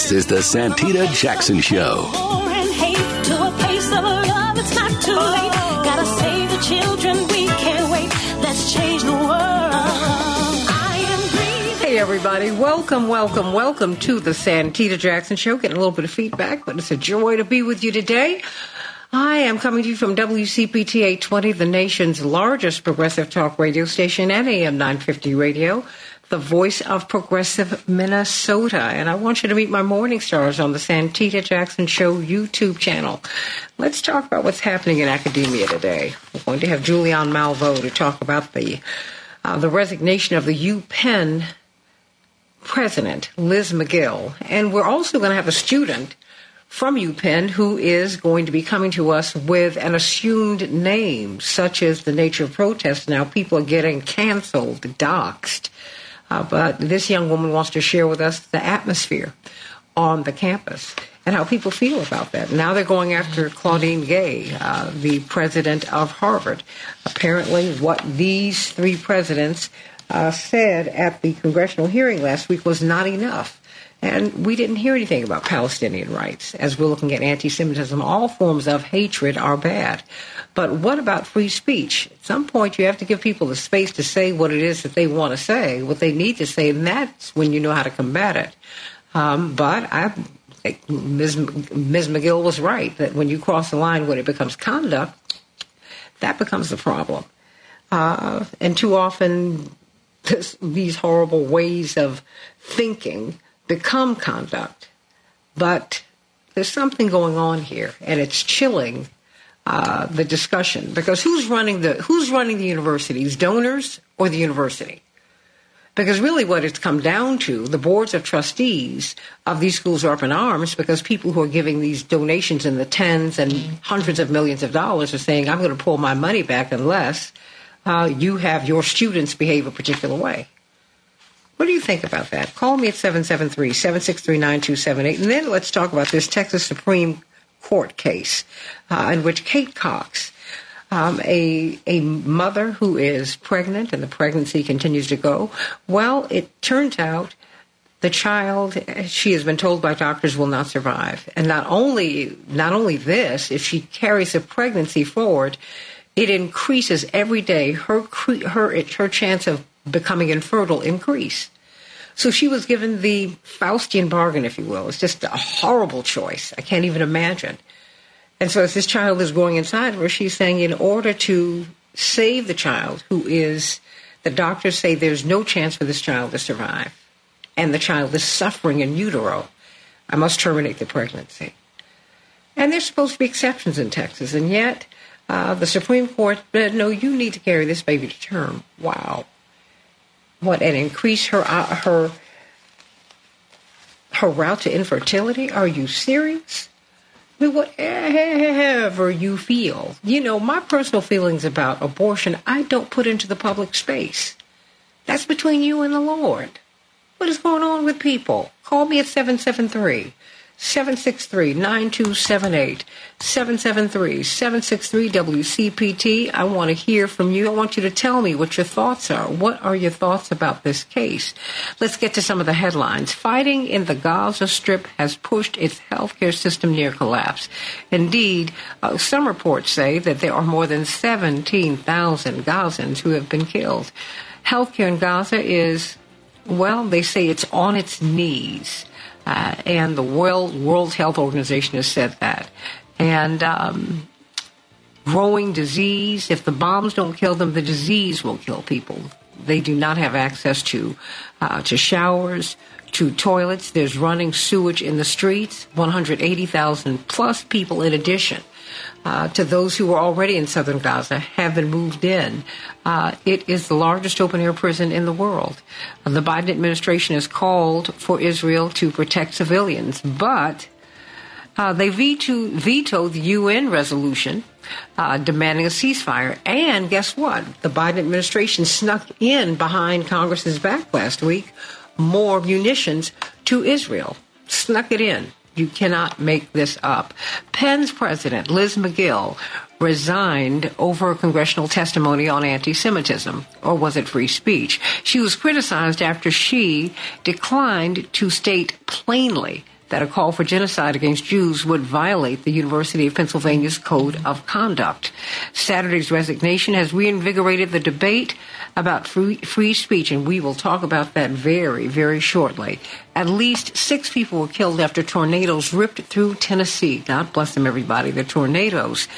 This is the Santita Jackson Show. Hey, everybody. Welcome, welcome, welcome to the Santita Jackson Show. Getting a little bit of feedback, but it's a joy to be with you today. I am coming to you from WCPT 820, the nation's largest progressive talk radio station and AM 950 radio the voice of progressive Minnesota. And I want you to meet my morning stars on the Santita Jackson Show YouTube channel. Let's talk about what's happening in academia today. We're going to have Julianne Malveaux to talk about the uh, the resignation of the UPenn president, Liz Magill. And we're also going to have a student from UPenn who is going to be coming to us with an assumed name, such as the nature of protest. Now, people are getting canceled, doxxed. Uh, but this young woman wants to share with us the atmosphere on the campus and how people feel about that. Now they're going after Claudine Gay, uh, the president of Harvard. Apparently, what these three presidents uh, said at the congressional hearing last week was not enough. And we didn't hear anything about Palestinian rights as we're looking at anti Semitism. All forms of hatred are bad. But what about free speech? At some point, you have to give people the space to say what it is that they want to say, what they need to say, and that's when you know how to combat it. Um, but I think Ms. Ms. Magill was right that when you cross the line, when it becomes conduct, that becomes the problem. Uh, and too often, this, these horrible ways of thinking become conduct. But there's something going on here, and it's chilling uh, the discussion because who's running the who's running the universities, donors or the university? Because really, what it's come down to, the boards of trustees of these schools are up in arms because people who are giving these donations in the tens and hundreds of millions of dollars are saying, "I'm going to pull my money back unless uh, you have your students behave a particular way." What do you think about that? Call me at 773 763 9278. And then let's talk about this Texas Supreme court case uh, in which Kate Cox, um, a a mother who is pregnant and the pregnancy continues to go. Well, it turns out the child she has been told by doctors will not survive, and not only not only this, if she carries the pregnancy forward, it increases every day her her her chance of becoming infertile increase. So she was given the Faustian bargain, if you will. It's just a horrible choice. I can't even imagine. And so as this child is growing inside of her, she's saying, in order to save the child, who is, the doctors say there's no chance for this child to survive, and the child is suffering in utero, I must terminate the pregnancy. And there's supposed to be exceptions in Texas, and yet uh, the Supreme Court said, no, you need to carry this baby to term. Wow what and increase her uh, her her route to infertility? Are you serious? I mean, whatever you feel, you know, my personal feelings about abortion, I don't put into the public space. That's between you and the Lord. What is going on with people? Call me at 773 763 9278. 773 763 WCPT. I want to hear from you. I want you to tell me what your thoughts are. What are your thoughts about this case? Let's get to some of the headlines. Fighting in the Gaza Strip has pushed its healthcare system near collapse. Indeed, uh, some reports say that there are more than 17,000 Gazans who have been killed. Healthcare in Gaza is, well, they say it's on its knees. Uh, and the World World Health Organization has said that. And um, growing disease, if the bombs don't kill them, the disease will kill people. They do not have access to uh, to showers, to toilets. There's running sewage in the streets. 180,000 plus people in addition uh, to those who were already in southern Gaza have been moved in. Uh, it is the largest open air prison in the world. Uh, the Biden administration has called for Israel to protect civilians, but uh, they veto, vetoed the UN resolution uh, demanding a ceasefire. And guess what? The Biden administration snuck in behind Congress's back last week more munitions to Israel. Snuck it in. You cannot make this up. Penn's president, Liz Magill, resigned over congressional testimony on anti Semitism, or was it free speech? She was criticized after she declined to state plainly that a call for genocide against Jews would violate the University of Pennsylvania's Code of Conduct. Saturday's resignation has reinvigorated the debate about free, free speech, and we will talk about that very, very shortly. At least six people were killed after tornadoes ripped through Tennessee. God bless them, everybody. The tornadoes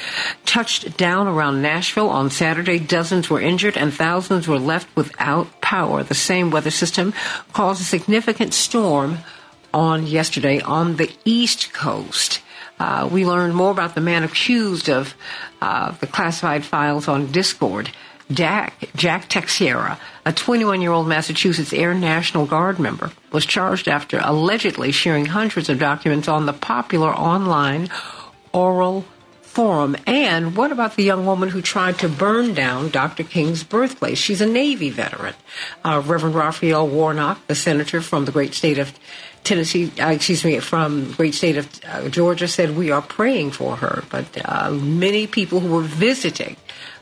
touched down around Nashville on Saturday. Dozens were injured and thousands were left without power. The same weather system caused a significant storm on yesterday on the East Coast. Uh, we learned more about the man accused of uh, the classified files on Discord. Jack, Jack Teixeira, a 21 year old Massachusetts Air National Guard member, was charged after allegedly sharing hundreds of documents on the popular online oral forum. And what about the young woman who tried to burn down Dr. King's birthplace? She's a Navy veteran. Uh, Reverend Raphael Warnock, the senator from the great state of Tennessee, uh, excuse me, from great state of uh, Georgia, said we are praying for her. But uh, many people who were visiting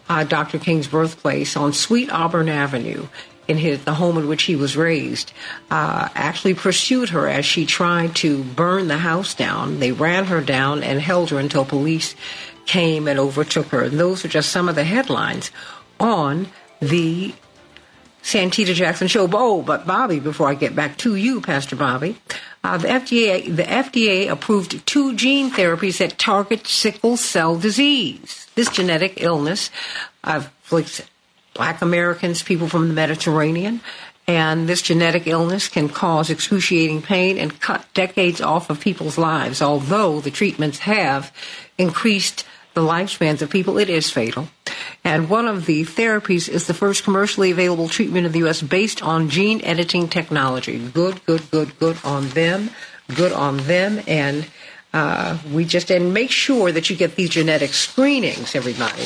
uh, Dr. King's birthplace on Sweet Auburn Avenue in his, the home in which he was raised, uh, actually pursued her as she tried to burn the house down. They ran her down and held her until police came and overtook her. And those are just some of the headlines on the Santita Jackson show. Oh, but Bobby, before I get back to you, Pastor Bobby, uh, the FDA the FDA approved two gene therapies that target sickle cell disease. This genetic illness afflicts Black Americans, people from the Mediterranean, and this genetic illness can cause excruciating pain and cut decades off of people's lives. Although the treatments have increased the lifespans of people, it is fatal. And one of the therapies is the first commercially available treatment in the U.S. based on gene editing technology. Good, good, good, good on them. Good on them. And uh, we just and make sure that you get these genetic screenings, everybody,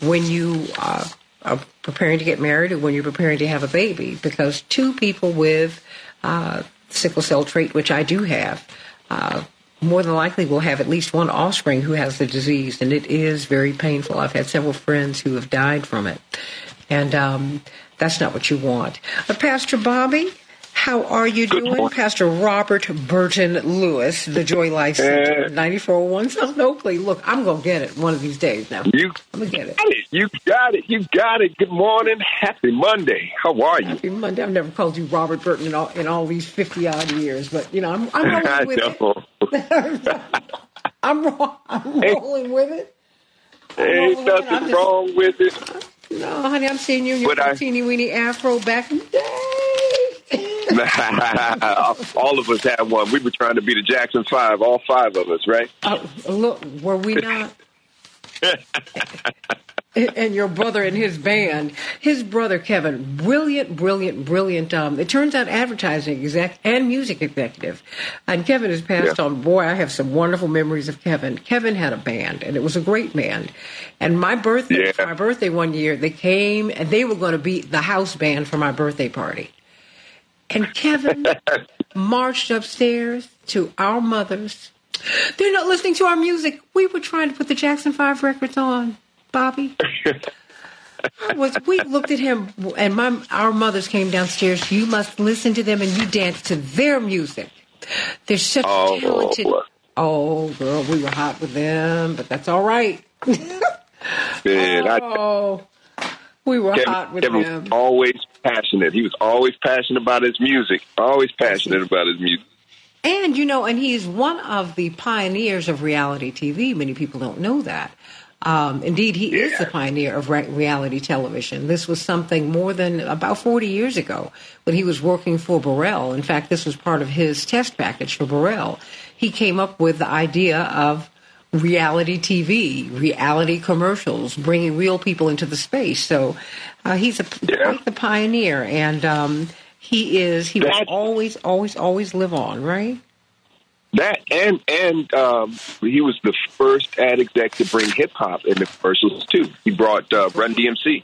when you uh, are preparing to get married or when you're preparing to have a baby, because two people with uh, sickle cell trait, which I do have, uh, more than likely will have at least one offspring who has the disease, and it is very painful. I've had several friends who have died from it, and um, that's not what you want. But Pastor Bobby, how are you Good doing? morning. Pastor Robert Burton Lewis, the Joy Life Center, Uh, 9401 South Oakley. Look, I'm going to get it one of these days now. You I'm going to get it. it. You got it. You got it. Good morning. Happy Monday. How are you? Happy Monday. I've never called you Robert Burton in all, in all these 50 odd years, but, you know, I'm, I'm rolling with it. I'm, ro- I'm Hey. rolling with it. Ain't I'm nothing just- wrong with it. No, honey, I'm seeing you in your teeny weeny afro back in the day. all of us had one. We were trying to be the Jackson Five, all five of us, right? oh, look, were we not? and your brother and his band, his brother Kevin, brilliant, brilliant, brilliant. Um, it turns out advertising exec and music executive, and Kevin has passed Yeah. on. Boy, I have some wonderful memories of Kevin. Kevin had a band, and it was a great band. And my birthday, Yeah. my birthday one year, they came and they were going to be the house band for my birthday party. And Kevin marched upstairs to our mothers. They're not listening to our music. We were trying to put the Jackson Five records on, Bobby. Was we looked at him and my our mothers came downstairs. You must listen to them and you dance to their music. They're such Oh, talented. Oh, girl, we were hot with them, but that's all right. Man, I, oh, we were hot with Kevin them. always passionate. He was always passionate about his music. Always passionate about his music. And, you know, and he's one of the pioneers of reality TV. Many people don't know that. Um, indeed, he is the pioneer of re- reality television. This was something more than about 40 years ago when he was working for Burrell. In fact, this was part of his test package for Burrell. He came up with the idea of reality TV, reality commercials, bringing real people into the space. So uh, he's a, Yeah. pioneer, and um, he is. He will always, always, always live on, right? That and and um, he was the first ad exec to bring hip hop in the commercials too. He brought uh, Run DMC,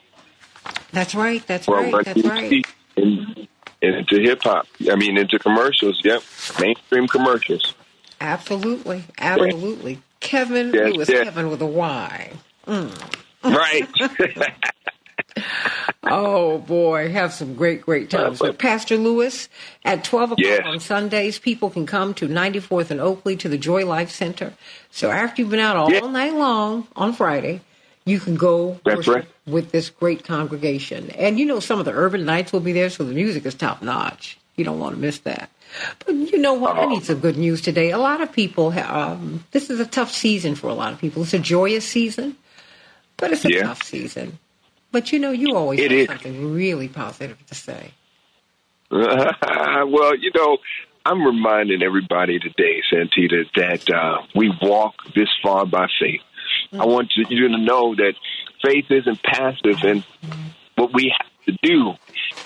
That's right. That's right. Run That's DMC right. in, into hip hop. I mean, into commercials. Yep, mainstream commercials. Absolutely. Absolutely. Kevin Yes, was yes. Kevin with a Y. Right. oh boy, have some great, great times with Pastor Lewis at twelve o'clock Yes. on Sundays. People can come to 94th and Oakley to the Joy Life Center. So after you've been out all Yeah. night long on Friday, you can go That's right. with this great congregation. And you know, some of the urban nights will be there, so the music is top notch. You don't want to miss that. But you know what? I Oh. need some good news today. A lot of people, um, this is a tough season for a lot of people. It's a joyous season, but it's a Yeah. tough season. But you know, you always It have is. something really positive to say. well, you know, I'm reminding everybody today, Santita, that uh, we walk this far by faith. I want you you to know that faith isn't passive, and what we have to do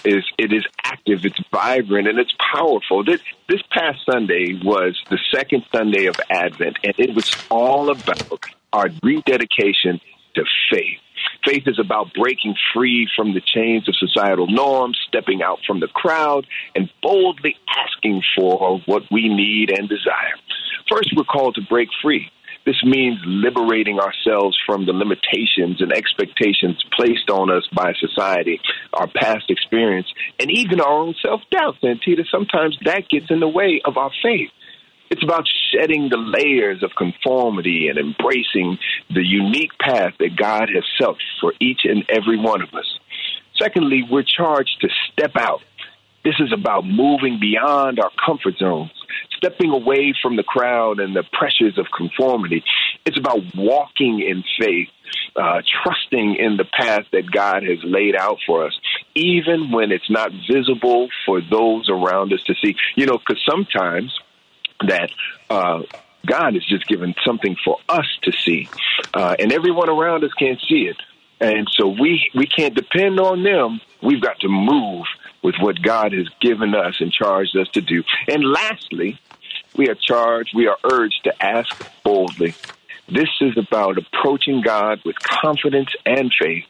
is it is active, it's vibrant, and it's powerful. This this past Sunday was the second Sunday of Advent, and it was all about our rededication to faith. Faith is about breaking free from the chains of societal norms, stepping out from the crowd, and boldly asking for what we need and desire. First, we're called to break free. This means liberating ourselves from the limitations and expectations placed on us by society, our past experience, and even our own self doubt. Santita, sometimes that gets in the way of our faith. It's about shedding the layers of conformity and embracing the unique path that God has set for each and every one of us. Secondly, we're charged to step out. This is about moving beyond our comfort zones, stepping away from the crowd and the pressures of conformity. It's about walking in faith, uh, trusting in the path that God has laid out for us, even when it's not visible for those around us to see. You know, because sometimes that uh, God has just given something for us to see, uh, and everyone around us can't see it, and so we we can't depend on them. We've got to move with what God has given us and charged us to do. And lastly, we are charged, we are urged to ask boldly. This is about approaching God with confidence and faith,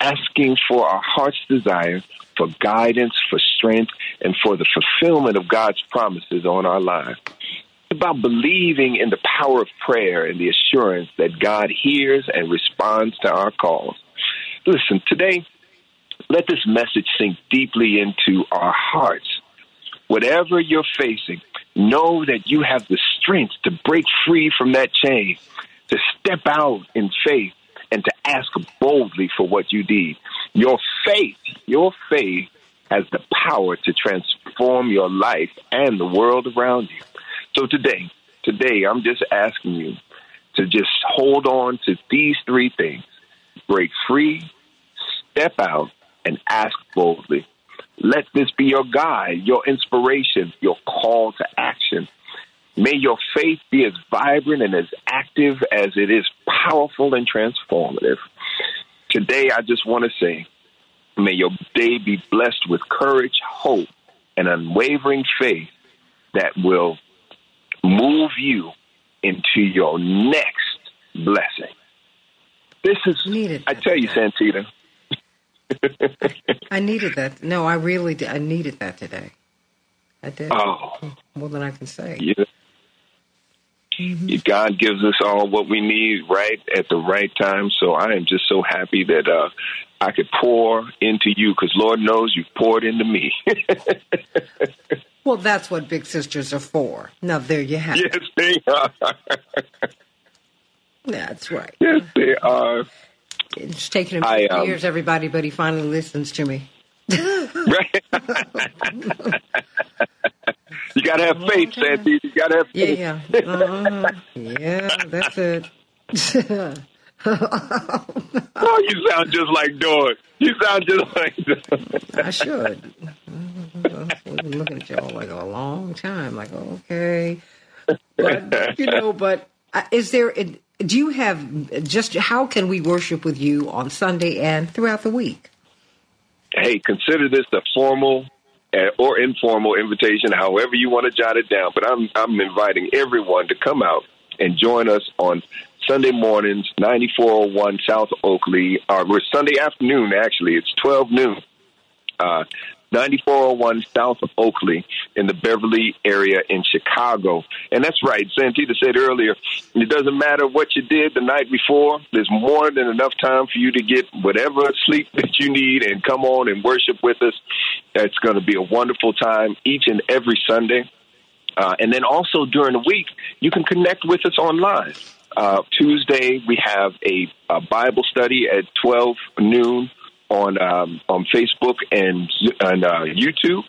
asking for our heart's desire for guidance, for strength, and for the fulfillment of God's promises on our lives. It's about believing in the power of prayer and the assurance that God hears and responds to our calls. Listen, today, let this message sink deeply into our hearts. Whatever you're facing, know that you have the strength to break free from that chain, to step out in faith, and to ask boldly for what you need. Your faith, your faith has the power to transform your life and the world around you. So today, today, I'm just asking you to just hold on to these three things break free, step out, and ask boldly. Let this be your guide, your inspiration, your call to action. May your faith be as vibrant and as active as it is powerful and transformative. Today, I just want to say, may your day be blessed with courage, hope, and unwavering faith that will move you into your next blessing. This is, Needed I tell you. Santita. I needed that. No, I really did. I needed that today. I did. Oh, More than I can say. yeah. God gives us all what we need right at the right time. So I am just so happy that uh, I could pour into you because Lord knows you've poured into me. Well, that's what big sisters are for. Now, there you have it. yes, they are. That's right. Yes, they are. It's taken him I, um, years, everybody, but he finally listens to me. Right? you got to have faith, Sandy. You got to have faith. Yeah, yeah. Uh-huh. Yeah, that's it. Oh, you sound just like Doug. You sound just like Doug. I should. We've been looking at y'all like a long time. Like, okay, but you know, but uh, is there? Do you have just how can we worship with you on Sunday and throughout the week? hey, consider this a formal uh, or informal invitation, however you want to jot it down. But I'm I'm inviting everyone to come out and join us on Sunday mornings, 9401 South Oakley, or Sunday afternoon, actually. It's 12 noon. Uh, 9401 South of Oakley in the Beverly area in Chicago. And that's right. Santita said earlier, it doesn't matter what you did the night before. There's more than enough time for you to get whatever sleep that you need and come on and worship with us. It's going to be a wonderful time each and every Sunday. Uh, and then also during the week, you can connect with us online. Uh, Tuesday, we have a, a, Bible study at 12 noon on um, on Facebook and, and uh, YouTube.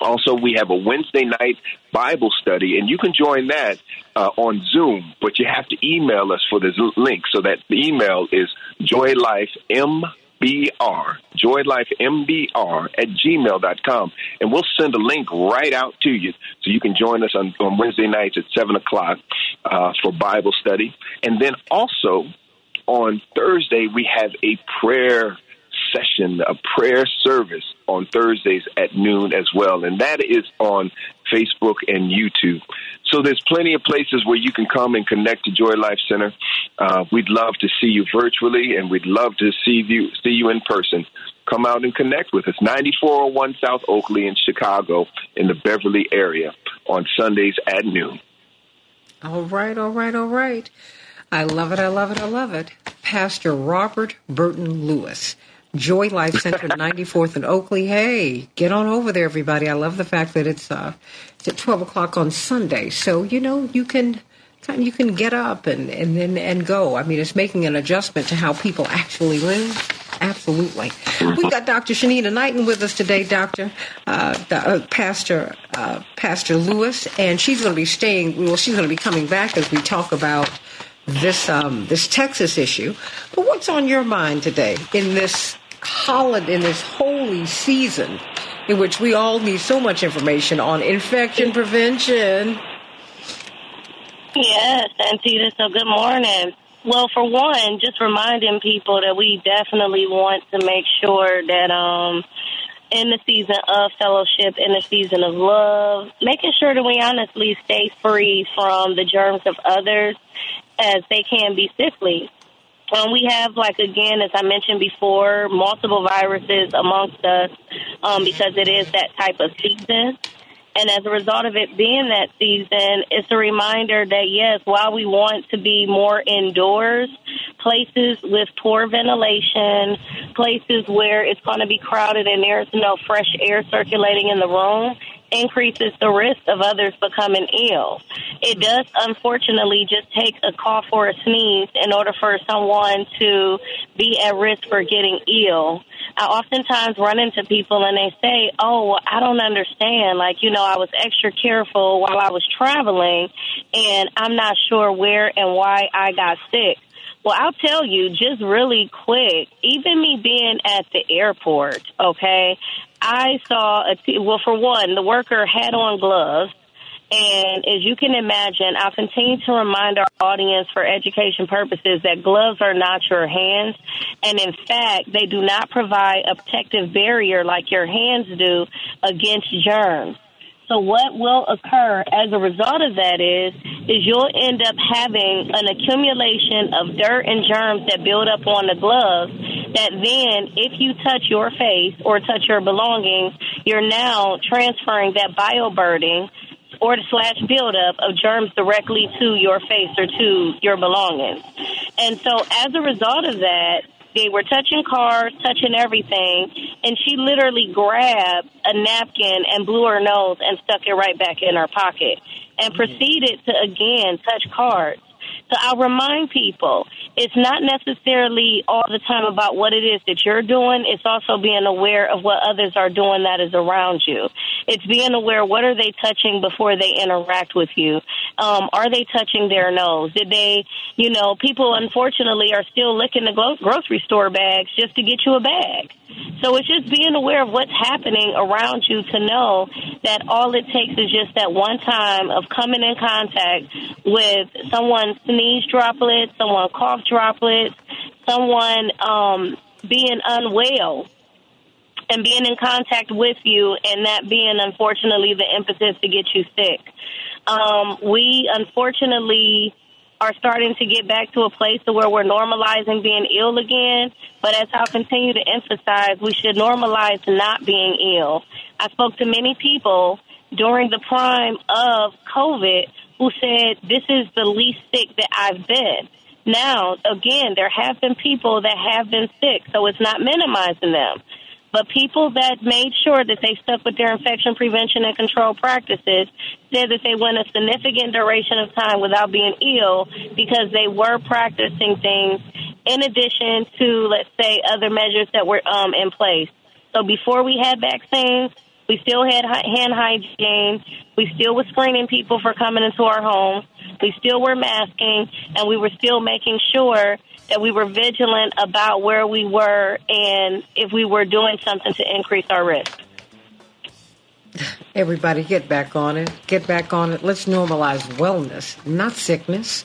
Also, we have a Wednesday night Bible study, and you can join that uh, on Zoom, but you have to email us for this link. So that the email is joylifem MBR, joylifembr at gmail.com. And we'll send a link right out to you so you can join us on, on Wednesday nights at 7 o'clock uh, for Bible study. And then also on Thursday, we have a prayer session, a prayer service on Thursdays at noon as well. And that is on Facebook and YouTube. So there's plenty of places where you can come and connect to Joy Life Center. Uh, we'd love to see you virtually, and we'd love to see you see you in person. Come out and connect with us. 9401 South Oakley in Chicago, in the Beverly area, on Sundays at noon. All right, all right, all right. I love it. I love it. I love it. Pastor Robert Burton Lewis. Joy Life Center, 94th and Oakley. Hey, get on over there, everybody. I love the fact that it's uh, it's at 12 o'clock on Sunday, so you know you can you can get up and and then and go. I mean, it's making an adjustment to how people actually live. Absolutely. We've got Dr. Shanina Knighton with us today, Doctor uh, uh, Pastor uh, Pastor Lewis, and she's going to be staying. Well, she's going to be coming back as we talk about this um, this Texas issue. But what's on your mind today in this holiday, in this holy season, in which we all need so much information on infection prevention. Yes, Santita, so good morning. Well, for one, just reminding people that we definitely want to make sure that um, in the season of fellowship, in the season of love, making sure that we honestly stay free from the germs of others as they can be sickly. Um, we have, like, again, as I mentioned before, multiple viruses amongst us um, because it is that type of season. And as a result of it being that season, it's a reminder that, yes, while we want to be more indoors, places with poor ventilation, places where it's going to be crowded and there's no fresh air circulating in the room, increases the risk of others becoming ill. It hmm. does, unfortunately, just take a cough or a sneeze in order for someone to be at risk for getting ill. I oftentimes run into people and they say, Oh, well, I don't understand. Like, you know, I was extra careful while I was traveling and I'm not sure where and why I got sick. Well, I'll tell you just really quick, even me being at the airport, okay, I saw a t- well for one, the worker had on gloves. And as you can imagine, I'll continue to remind our audience for education purposes that gloves are not your hands. And in fact, they do not provide a protective barrier like your hands do against germs. So what will occur as a result of that is, is you'll end up having an accumulation of dirt and germs that build up on the gloves that then if you touch your face or touch your belongings, you're now transferring that bioburden or slash buildup of germs directly to your face or to your belongings. And so as a result of that, they were touching cars, touching everything, and she literally grabbed a napkin and blew her nose and stuck it right back in her pocket and mm-hmm. proceeded to again touch cards. So I'll remind people it's not necessarily all the time about what it is that you're doing. It's also being aware of what others are doing that is around you. It's being aware what are they touching before they interact with you. Um, are they touching their nose? Did they, you know, people unfortunately are still licking the grocery store bags just to get you a bag. So it's just being aware of what's happening around you to know that all it takes is just that one time of coming in contact with someone's sneeze droplets, someone cough droplets, someone um, being unwell and being in contact with you and that being unfortunately the impetus to get you sick. Um, we unfortunately are starting to get back to a place to where we're normalizing being ill again. But as I'll continue to emphasize, we should normalize not being ill. I spoke to many people during the prime of COVID who said, This is the least sick that I've been. Now, again, there have been people that have been sick, so it's not minimizing them. But people that made sure that they stuck with their infection prevention and control practices said that they went a significant duration of time without being ill because they were practicing things in addition to, let's say, other measures that were um, in place. So before we had vaccines, we still had hand hygiene. We still were screening people for coming into our homes. We still were masking, and we were still making sure that we were vigilant about where we were and if we were doing something to increase our risk. Everybody get back on it. Get back on it. Let's normalize wellness, not sickness.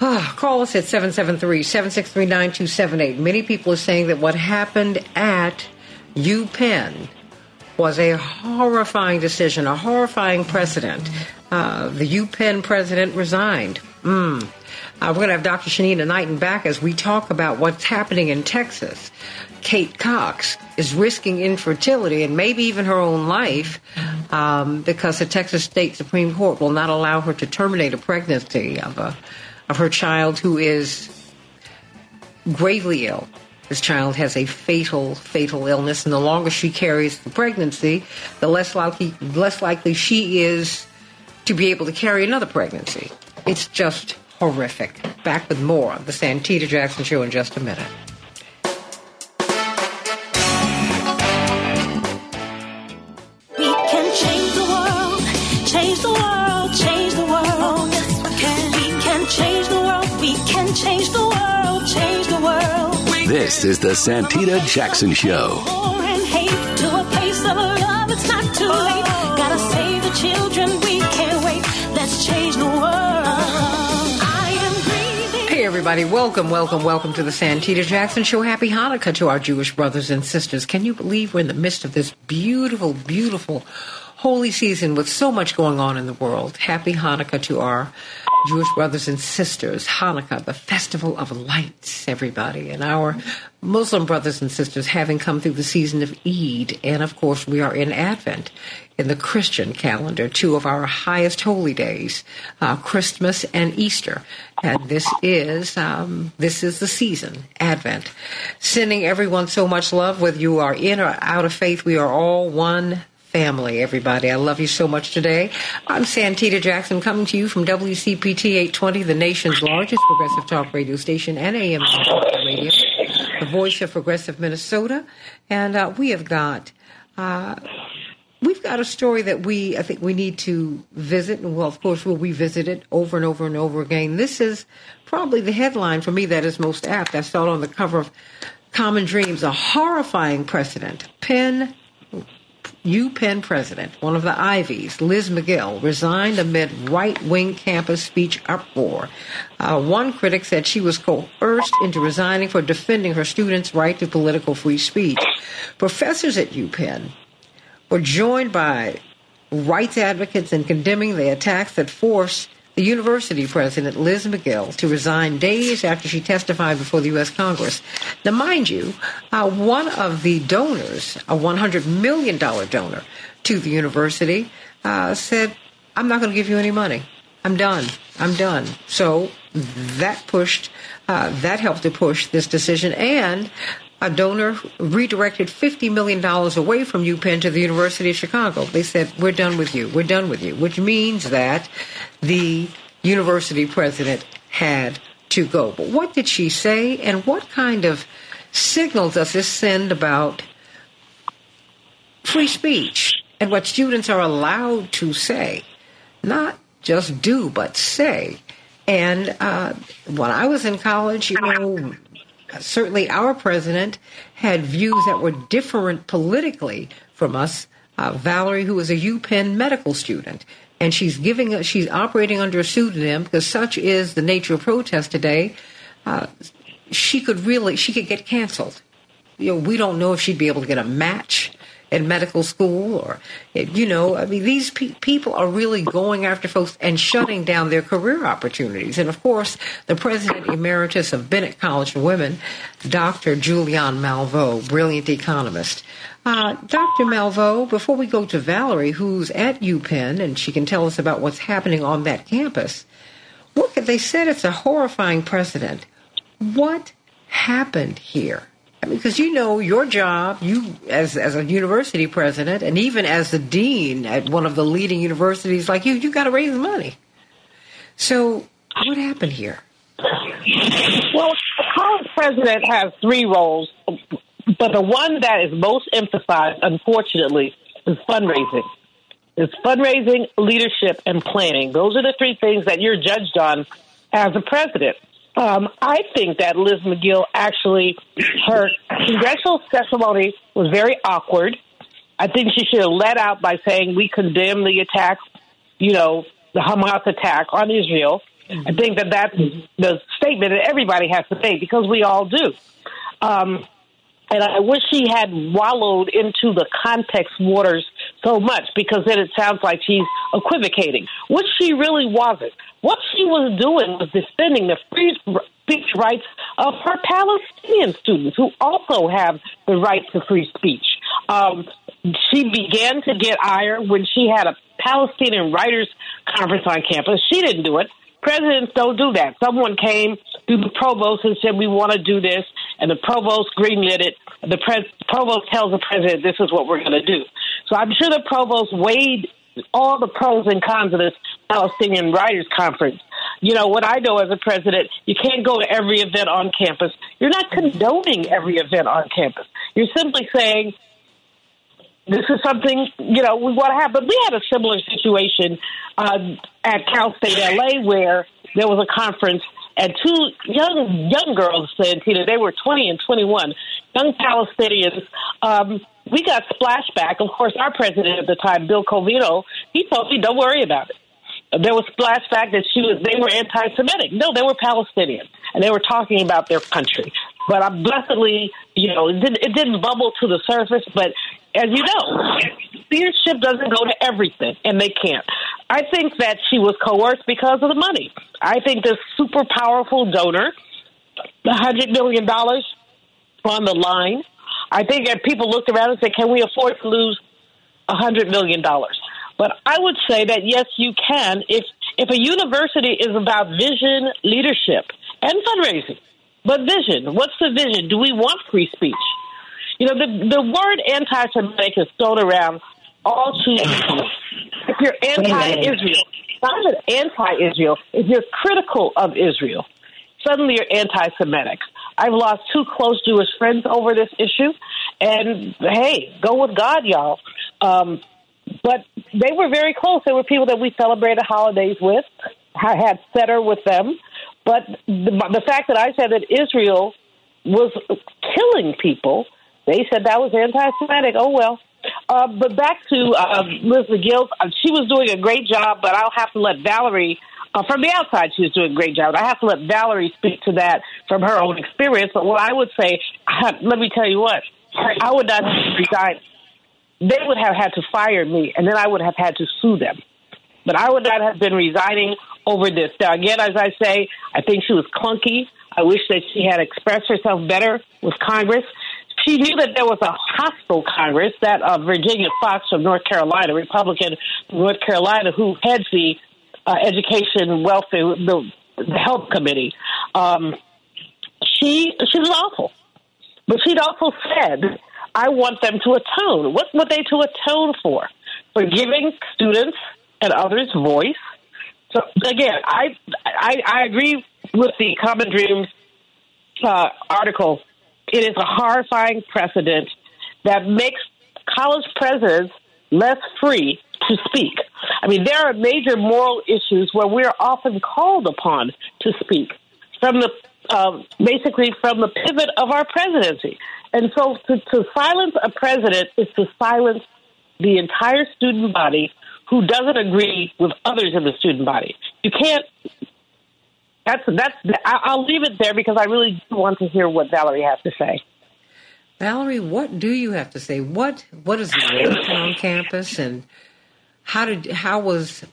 Oh, call us at 773-763-9278. Many people are saying that what happened at UPenn was a horrifying decision, a horrifying precedent. Uh, the UPenn president resigned. Mm. Uh, we're going to have Dr. Shanina Knighton back as we talk about what's happening in Texas. Kate Cox is risking infertility and maybe even her own life um, because the Texas State Supreme Court will not allow her to terminate a pregnancy of a of her child who is gravely ill. This child has a fatal, fatal illness, and the longer she carries the pregnancy, the less likely, less likely she is to be able to carry another pregnancy. It's just horrific. Back with more of the Santita Jackson Show in just a minute. We can change the world, change the world, change the world. Yes, we can. We can change the world, we can change the world, change the world. This is the Santita Jackson Show. War and hate to a place of love, it's not too late. Gotta save the children, everybody. Welcome, welcome, welcome to the Santita Jackson Show. Happy Hanukkah to our Jewish brothers and sisters. Can you believe we're in the midst of this beautiful, beautiful holy season with so much going on in the world? Happy Hanukkah to our Jewish brothers and sisters. Hanukkah, the festival of lights, everybody. And our Muslim brothers and sisters having come through the season of Eid. And of course, we are in Advent in the Christian calendar, two of our highest holy days, uh, Christmas and Easter. And this is um, this is the season, Advent. Sending everyone so much love, whether you are in or out of faith. We are all one family, everybody. I love you so much today. I'm Santita Jackson coming to you from WCPT 820, the nation's largest progressive talk radio station and AM radio, the voice of progressive Minnesota. And uh, we have got. Uh, We've got a story that we, I think, we need to visit, and well, of course, we'll revisit it over and over and over again. This is probably the headline for me that is most apt. I saw it on the cover of Common Dreams, a horrifying precedent. Penn UPenn president, one of the Ivies, Liz Magill, resigned amid right wing campus speech uproar. Uh, one critic said she was coerced into resigning for defending her students' right to political free speech. Professors at UPenn were joined by rights advocates in condemning the attacks that forced the university president, Liz Magill, to resign days after she testified before the U.S. Congress. Now, mind you, uh, one of the donors, a $100 million donor to the university, uh, said, I'm not going to give you any money. I'm done. I'm done. So that pushed, uh, that helped to push this decision. And a donor redirected $50 million away from UPenn to the University of Chicago. They said, We're done with you. We're done with you, which means that the university president had to go. But what did she say, and what kind of signal does this send about free speech and what students are allowed to say? Not just do, but say. And uh, when I was in college, you know, certainly our president had views that were different politically from us. Uh, Valerie, who is a UPenn medical student, and she's giving, she's operating under a pseudonym because such is the nature of protest today. Uh, she could really, she could get canceled. You know, we don't know if she'd be able to get a match in medical school or, you know, I mean, these pe- people are really going after folks and shutting down their career opportunities. And of course, the president emeritus of Bennett College for Women, Dr. Julianne Malveaux, brilliant economist. Uh, Dr. Malveaux, before we go to Valerie, who's at UPenn, and she can tell us about what's happening on that campus, what they said it's a horrifying precedent. What happened here? I mean, because you know your job, you as as a university president, and even as the dean at one of the leading universities like you, you got to raise money. So, what happened here? Well, a college president has three roles, but the one that is most emphasized, unfortunately, is fundraising. It's fundraising, leadership, and planning. Those are the three things that you're judged on as a president. Um, I think that Liz Magill actually, her congressional testimony was very awkward. I think she should have let out by saying we condemn the attack, you know, the Hamas attack on Israel. I think that that's the statement that everybody has to say because we all do. Um, and I wish she had wallowed into the context waters so much because then it sounds like she's equivocating, which she really wasn't. What she was doing was defending the free speech rights of her Palestinian students who also have the right to free speech. Um, she began to get ire when she had a Palestinian writers conference on campus. She didn't do it. Presidents don't do that. Someone came through the provost and said, "We want to do this," and the provost greenlit it. The provost tells the president, "This is what we're going to do." So I'm sure the provost weighed all the pros and cons of this Palestinian Writers Conference. You know, what I know as a president, you can't go to every event on campus. You're not condoning every event on campus. You're simply saying, this is something, you know, we want to have. But we had a similar situation uh, at Cal State LA where there was a conference and two young young girls said, Tina, they were 20 and 21, young Palestinians. Um, we got splashback. Of course, our president at the time, Bill Covino, he told me, don't worry about it. There was splashback that she was, they were anti-Semitic. No, they were Palestinian, and they were talking about their country. But I'm blessedly, you know, it didn't, it didn't bubble to the surface. But as you know, leadership doesn't go to everything, and they can't. I think that she was coerced because of the money. I think this super powerful donor, the hundred million dollars on the line. I think that people looked around and said, "Can we afford to lose a hundred million dollars?" But I would say that yes, you can. If if a university is about vision, leadership, and fundraising, but vision, what's the vision? Do we want free speech? You know, the the word anti-Semitic is thrown around all too often. If you're anti-Israel, not even anti-Israel. If you're critical of Israel, suddenly you're anti-Semitic. I've lost two close Jewish friends over this issue, and hey, go with God, y'all. Um, but they were very close. They were people that we celebrated holidays with. I had Seder with them. But the, the fact that I said that Israel was killing people, they said that was anti-Semitic. Oh well. Uh, but back to uh, Liz Magill, uh, she was doing a great job, but I'll have to let Valerie. Uh, from the outside, she was doing a great job. I have to let Valerie speak to that from her own experience. But what I would say, let me tell you what, I would not resign they would have had to fire me, and then I would have had to sue them. But I would not have been resigning over this. Now, again, as I say, I think she was clunky. I wish that she had expressed herself better with Congress. She knew that there was a hostile Congress, that of Virginia Foxx from North Carolina, Republican from North Carolina, who heads the uh, Education, Welfare, the, the Health Committee. Um, she she was awful, but she'd also said I want them to atone. What were they to atone for? For giving students and others voice. So again, I I, I agree with the Common Dreams uh, article. It is a horrifying precedent that makes college presidents less free to speak. I mean, there are major moral issues where we're often called upon to speak from the uh, basically from the pivot of our presidency. And so to, to silence a president is to silence the entire student body who doesn't agree with others in the student body. You can't. That's that's. I'll leave it there because I really want to hear what Valerie has to say. Valerie, what do you have to say? What what is the reaction on campus, and how did how was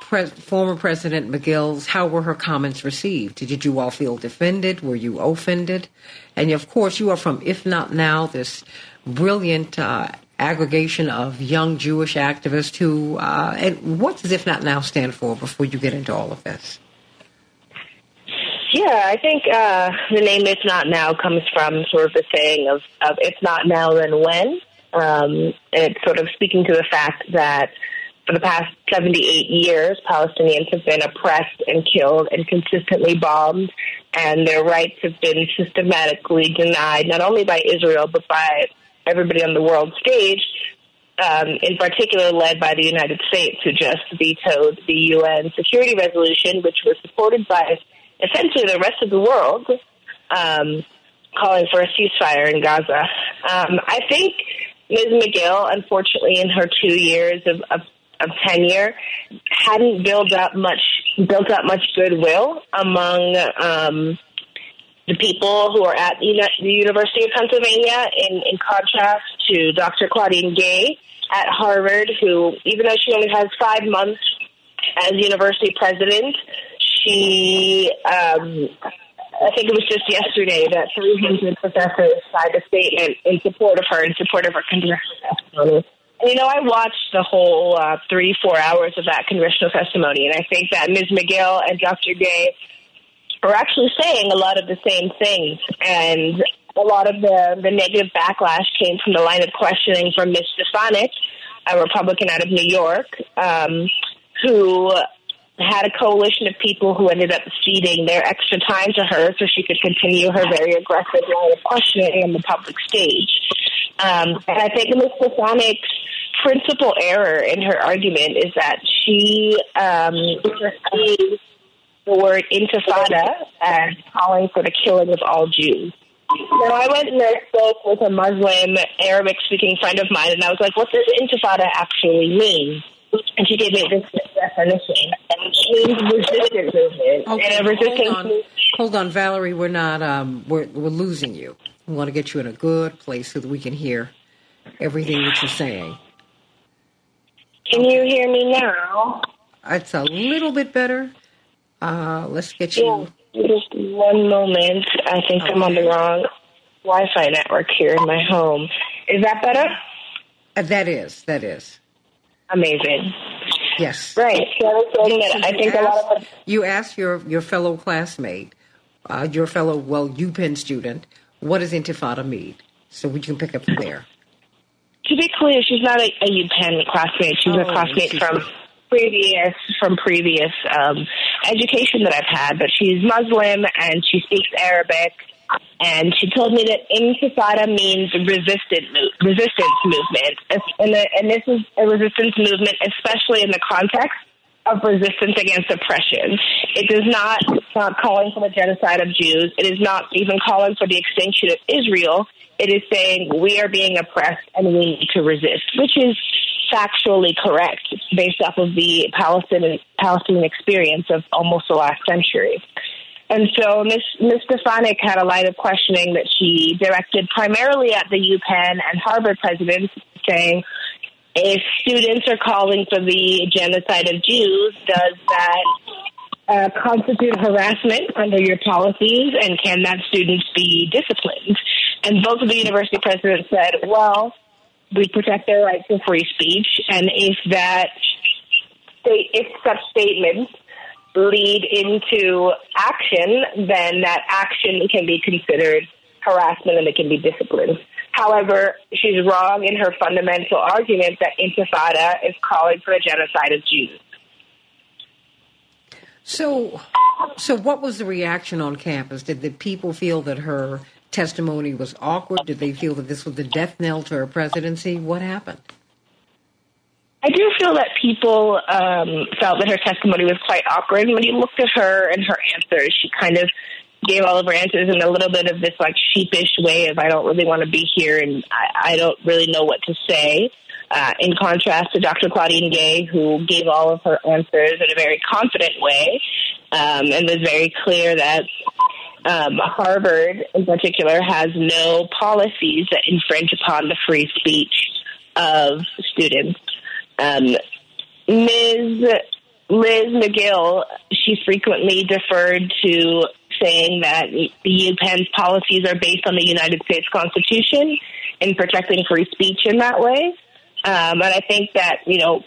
pres, former President Magill's how were her comments received? Did you all feel defended? Were you offended? And of course, you are from If Not Now, this brilliant uh, aggregation of young Jewish activists who. Uh, and what does If Not Now stand for? Before you get into all of this. Yeah, I think uh, the name "If Not Now" comes from sort of the saying of, of "If not now, then when." Um, it's sort of speaking to the fact that for the past 78 years, Palestinians have been oppressed and killed and consistently bombed, and their rights have been systematically denied, not only by Israel, but by everybody on the world stage, um, in particular led by the United States, who just vetoed the UN security resolution, which was supported by essentially the rest of the world um, calling for a ceasefire in Gaza. Um, I think Ms. Magill, unfortunately, in her two years of, of, of tenure, hadn't built up much built up much goodwill among um, the people who are at the University of Pennsylvania. In, in contrast to Dr. Claudine Gay at Harvard, who, even though she only has five months as university president, she, um, I think it was just yesterday that 300 professors signed a statement in support of her, in support of her. And, you know, I watched the whole uh, three, four hours of that congressional testimony, and I think that Ms. Magill and Dr. Gay are actually saying a lot of the same things. And a lot of the, the negative backlash came from the line of questioning from Ms. Stefanik, a Republican out of New York, um, who had a coalition of people who ended up ceding their extra time to her so she could continue her very aggressive line of questioning on the public stage. Um, and I think Ms. Stefanik's principal error in her argument is that she um, the word intifada as calling for the killing of all Jews. Now, I went and I spoke with a Muslim Arabic speaking friend of mine, and I was like, what does intifada actually mean? And she gave me this definition. It means resistance movement. Okay, and a resistance hold on, hold on, Valerie. We're not. Um, we're we're losing you. We want to get you in a good place so that we can hear everything that you're saying. Can you hear me now? It's a little bit better. Uh, let's get you. Yeah, just one moment. I think I'm on the wrong Wi-Fi network here in my home. Is that better? Uh, that is. That is. Amazing. Yes. Right. So I was saying that I think a lot of You asked your your fellow classmate, uh, your fellow well UPenn student, what does intifada mean? So we can pick up from there. to be clear, she's not a, a UPenn classmate. She's a Oh, classmate she's from previous from previous um, education that I've had. But she's Muslim and she speaks Arabic. And she told me that intifada means resistant mo- resistance movement, and, the, and this is a resistance movement, especially in the context of resistance against oppression. It does not it's not calling for the genocide of Jews. It is not even calling for the extinction of Israel. It is saying we are being oppressed and we need to resist, which is factually correct based off of the Palestinian Palestinian experience of almost the last century. And so Ms. Ms. Stefanik had a line of questioning that she directed primarily at the UPenn and Harvard presidents, saying, if students are calling for the genocide of Jews, does that uh, constitute harassment under your policies, and can that students be disciplined? And both of the university presidents said, well, we protect their right to free speech, and if that if such statements lead into action, then that action can be considered harassment and it can be disciplined. However, she's wrong in her fundamental argument that Intifada is calling for the genocide of Jews. So, so what was the reaction on campus? Did the people feel that her testimony was awkward? Did they feel that this was the death knell to her presidency? What happened? I do feel that people um, felt that her testimony was quite awkward. When you looked at her and her answers, she kind of gave all of her answers in a little bit of this like sheepish way of I don't really want to be here and I, I don't really know what to say. Uh, in contrast to Dr. Claudine Gay, who gave all of her answers in a very confident way um, and was very clear that um, Harvard, in particular, has no policies that infringe upon the free speech of students. Um, Ms. Liz Magill, she frequently deferred to saying that the UPenn's policies are based on the United States Constitution in protecting free speech in that way. Um, and I think that, you know,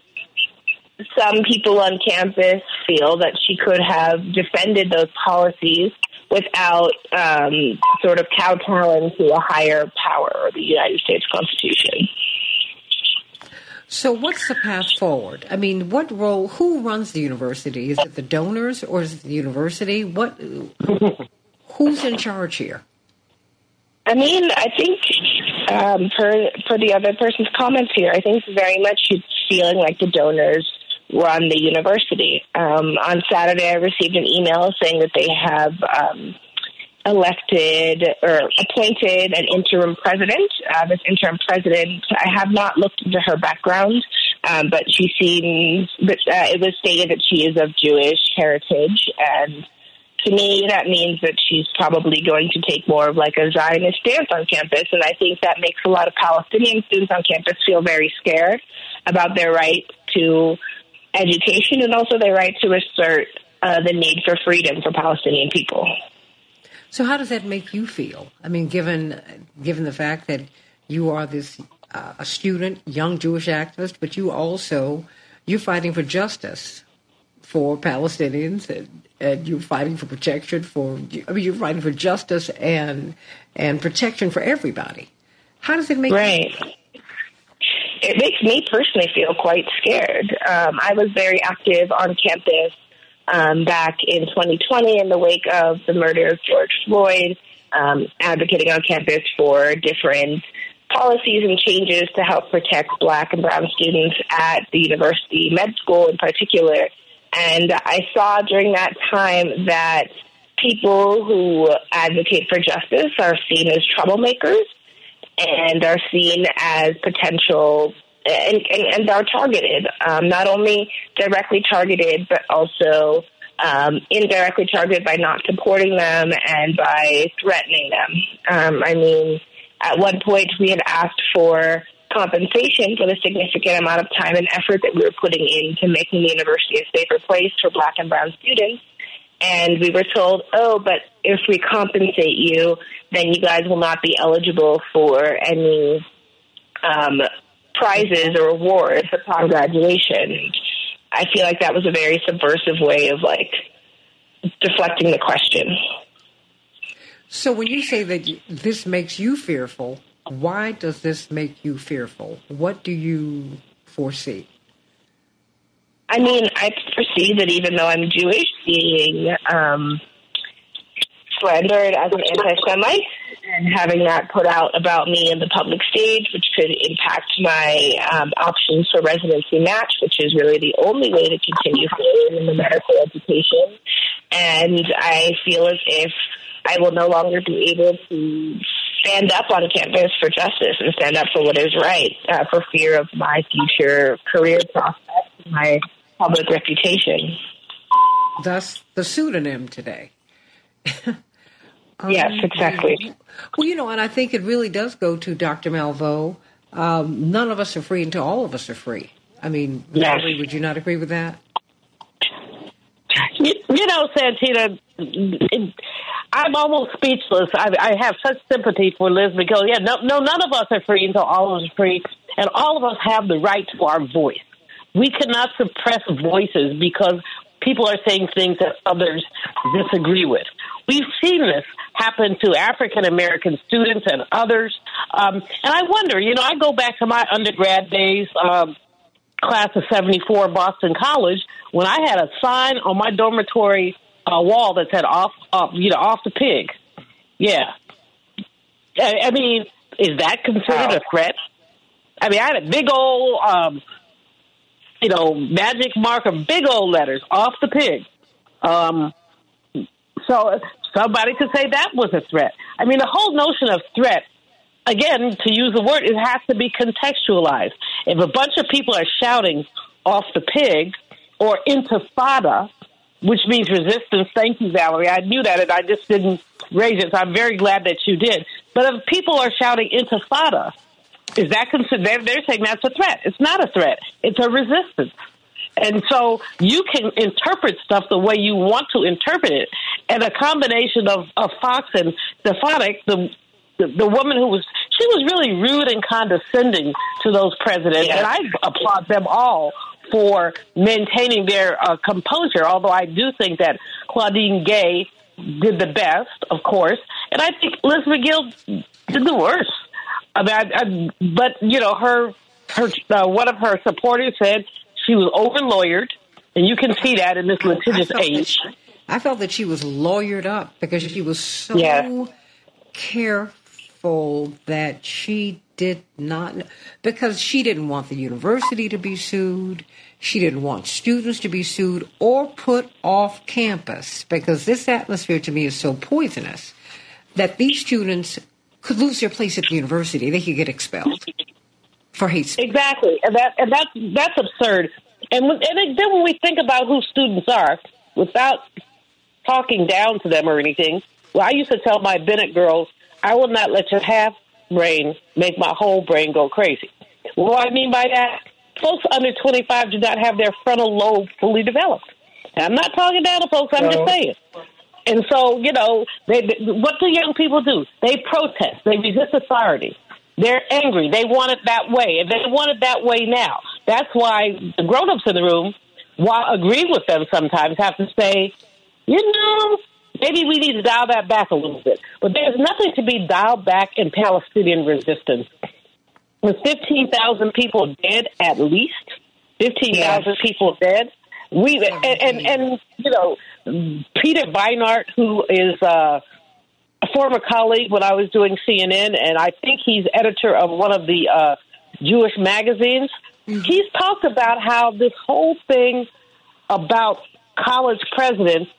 some people on campus feel that she could have defended those policies without um, sort of kowtowing to a higher power or the United States Constitution. So, what's the path forward? I mean, what role? Who runs the university? Is it the donors or is it the university? What? Who's in charge here? I mean, I think um, per for the other person's comments here, I think very much she's feeling like the donors run the university. Um, on Saturday, I received an email saying that they have um, elected or appointed an interim president. Uh, this interim president, I have not looked into her background, um, but she seems. But uh, it was stated that she is of Jewish heritage, and to me, that means that she's probably going to take more of like a Zionist stance on campus, and I think that makes a lot of Palestinian students on campus feel very scared about their right to education and also their right to assert uh, the need for freedom for Palestinian people. So, how does that make you feel? I mean, given given the fact that you are this uh, a student, young Jewish activist, but you also you're fighting for justice for Palestinians, and, and you're fighting for protection for. I mean, you're fighting for justice and and protection for everybody. How does it make right? You it makes me personally feel quite scared. Um, I was very active on campus um, back in 2020 in the wake of the murder of George Floyd, um, advocating on campus for different policies and changes to help protect black and brown students at the university med school in particular. And I saw during that time that people who advocate for justice are seen as troublemakers and are seen as potential and, and, and are targeted, um, not only directly targeted, but also um, indirectly targeted by not supporting them and by threatening them. Um, I mean, at one point we had asked for compensation for the significant amount of time and effort that we were putting into making the university a safer place for black and brown students. And we were told, oh, but if we compensate you, then you guys will not be eligible for any um, prizes or awards upon graduation. I feel like that was a very subversive way of like deflecting the question. So when you say that this makes you fearful, why does this make you fearful? What do you foresee? I mean, I foresee that even though I'm Jewish, being um, slandered as an anti-Semite and having that put out about me in the public stage, which could impact my um, options for residency match, which is really the only way to continue in the medical education. And I feel as if I will no longer be able to stand up on campus for justice and stand up for what is right uh, for fear of my future career prospects, my public reputation. Thus, the pseudonym today. um, yes, exactly. Well, you know, and I think it really does go to Dr. Malveaux. Um, none of us are free until all of us are free. I mean, yes. would you not agree with that? You, you know, Santita, I'm almost speechless. I, I have such sympathy for Liz Magill. Yeah, no, no, none of us are free until all of us are free, and all of us have the right to our voice. We cannot suppress voices because people are saying things that others disagree with. We've seen this happen to African American students and others. Um, and I wonder, you know, I go back to my undergrad days, um, class of 74, Boston College, when I had a sign on my dormitory uh, wall that said off, uh, you know, off the pig. Yeah. I, I mean, is that considered wow. a threat? I mean, I had a big old, um, you know, magic marker, big old letters off the pig. Um, so somebody could say that was a threat. I mean, the whole notion of threat, again, to use the word, it has to be contextualized. If a bunch of people are shouting off the pig or intifada, which means resistance. Thank you, Valerie. I knew that, and I just didn't raise it. So I'm very glad that you did. But if people are shouting intifada, is that considered? They're, they're saying that's a threat. It's not a threat. It's a resistance. And so you can interpret stuff the way you want to interpret it. And a combination of, of Foxx and Stefanik, the, the the woman who was she was really rude and condescending to those presidents, Yeah. and I applaud them all for maintaining their uh, composure. Although I do think that Claudine Gay did the best, of course, and I think Liz Magill did the worst. I mean, I, I, but you know, her her uh, one of her supporters said she was over lawyered, and you can see that in this litigious that age. she- I felt that she was lawyered up because she was so Yeah. careful that she did not, because she didn't want the university to be sued. She didn't want students to be sued or put off campus because this atmosphere to me is so poisonous that these students could lose their place at the university. They could get expelled for hate. Exactly, and that and that's that's absurd. And and then when we think about who students are, without talking down to them or anything, well, I used to tell my Bennett girls, "I will not let your half brain make my whole brain go crazy." What do I mean by that? Folks under twenty five do not have their frontal lobe fully developed. And I'm not talking down to folks. I'm just saying. And so, you know, they, they, what do young people do? They protest. They resist authority. They're angry. They want it that way, and they want it that way now. That's why the grown-ups in the room, while agreeing with them sometimes, have to say, you know, maybe we need to dial that back a little bit. But there's nothing to be dialed back in Palestinian resistance. With 15,000 people dead, at least 15,000 people dead, we and, and and you know Peter Beinart, who is uh, a former colleague when I was doing CNN, and I think he's editor of one of the uh, Jewish magazines. He's talked about how this whole thing about college presidents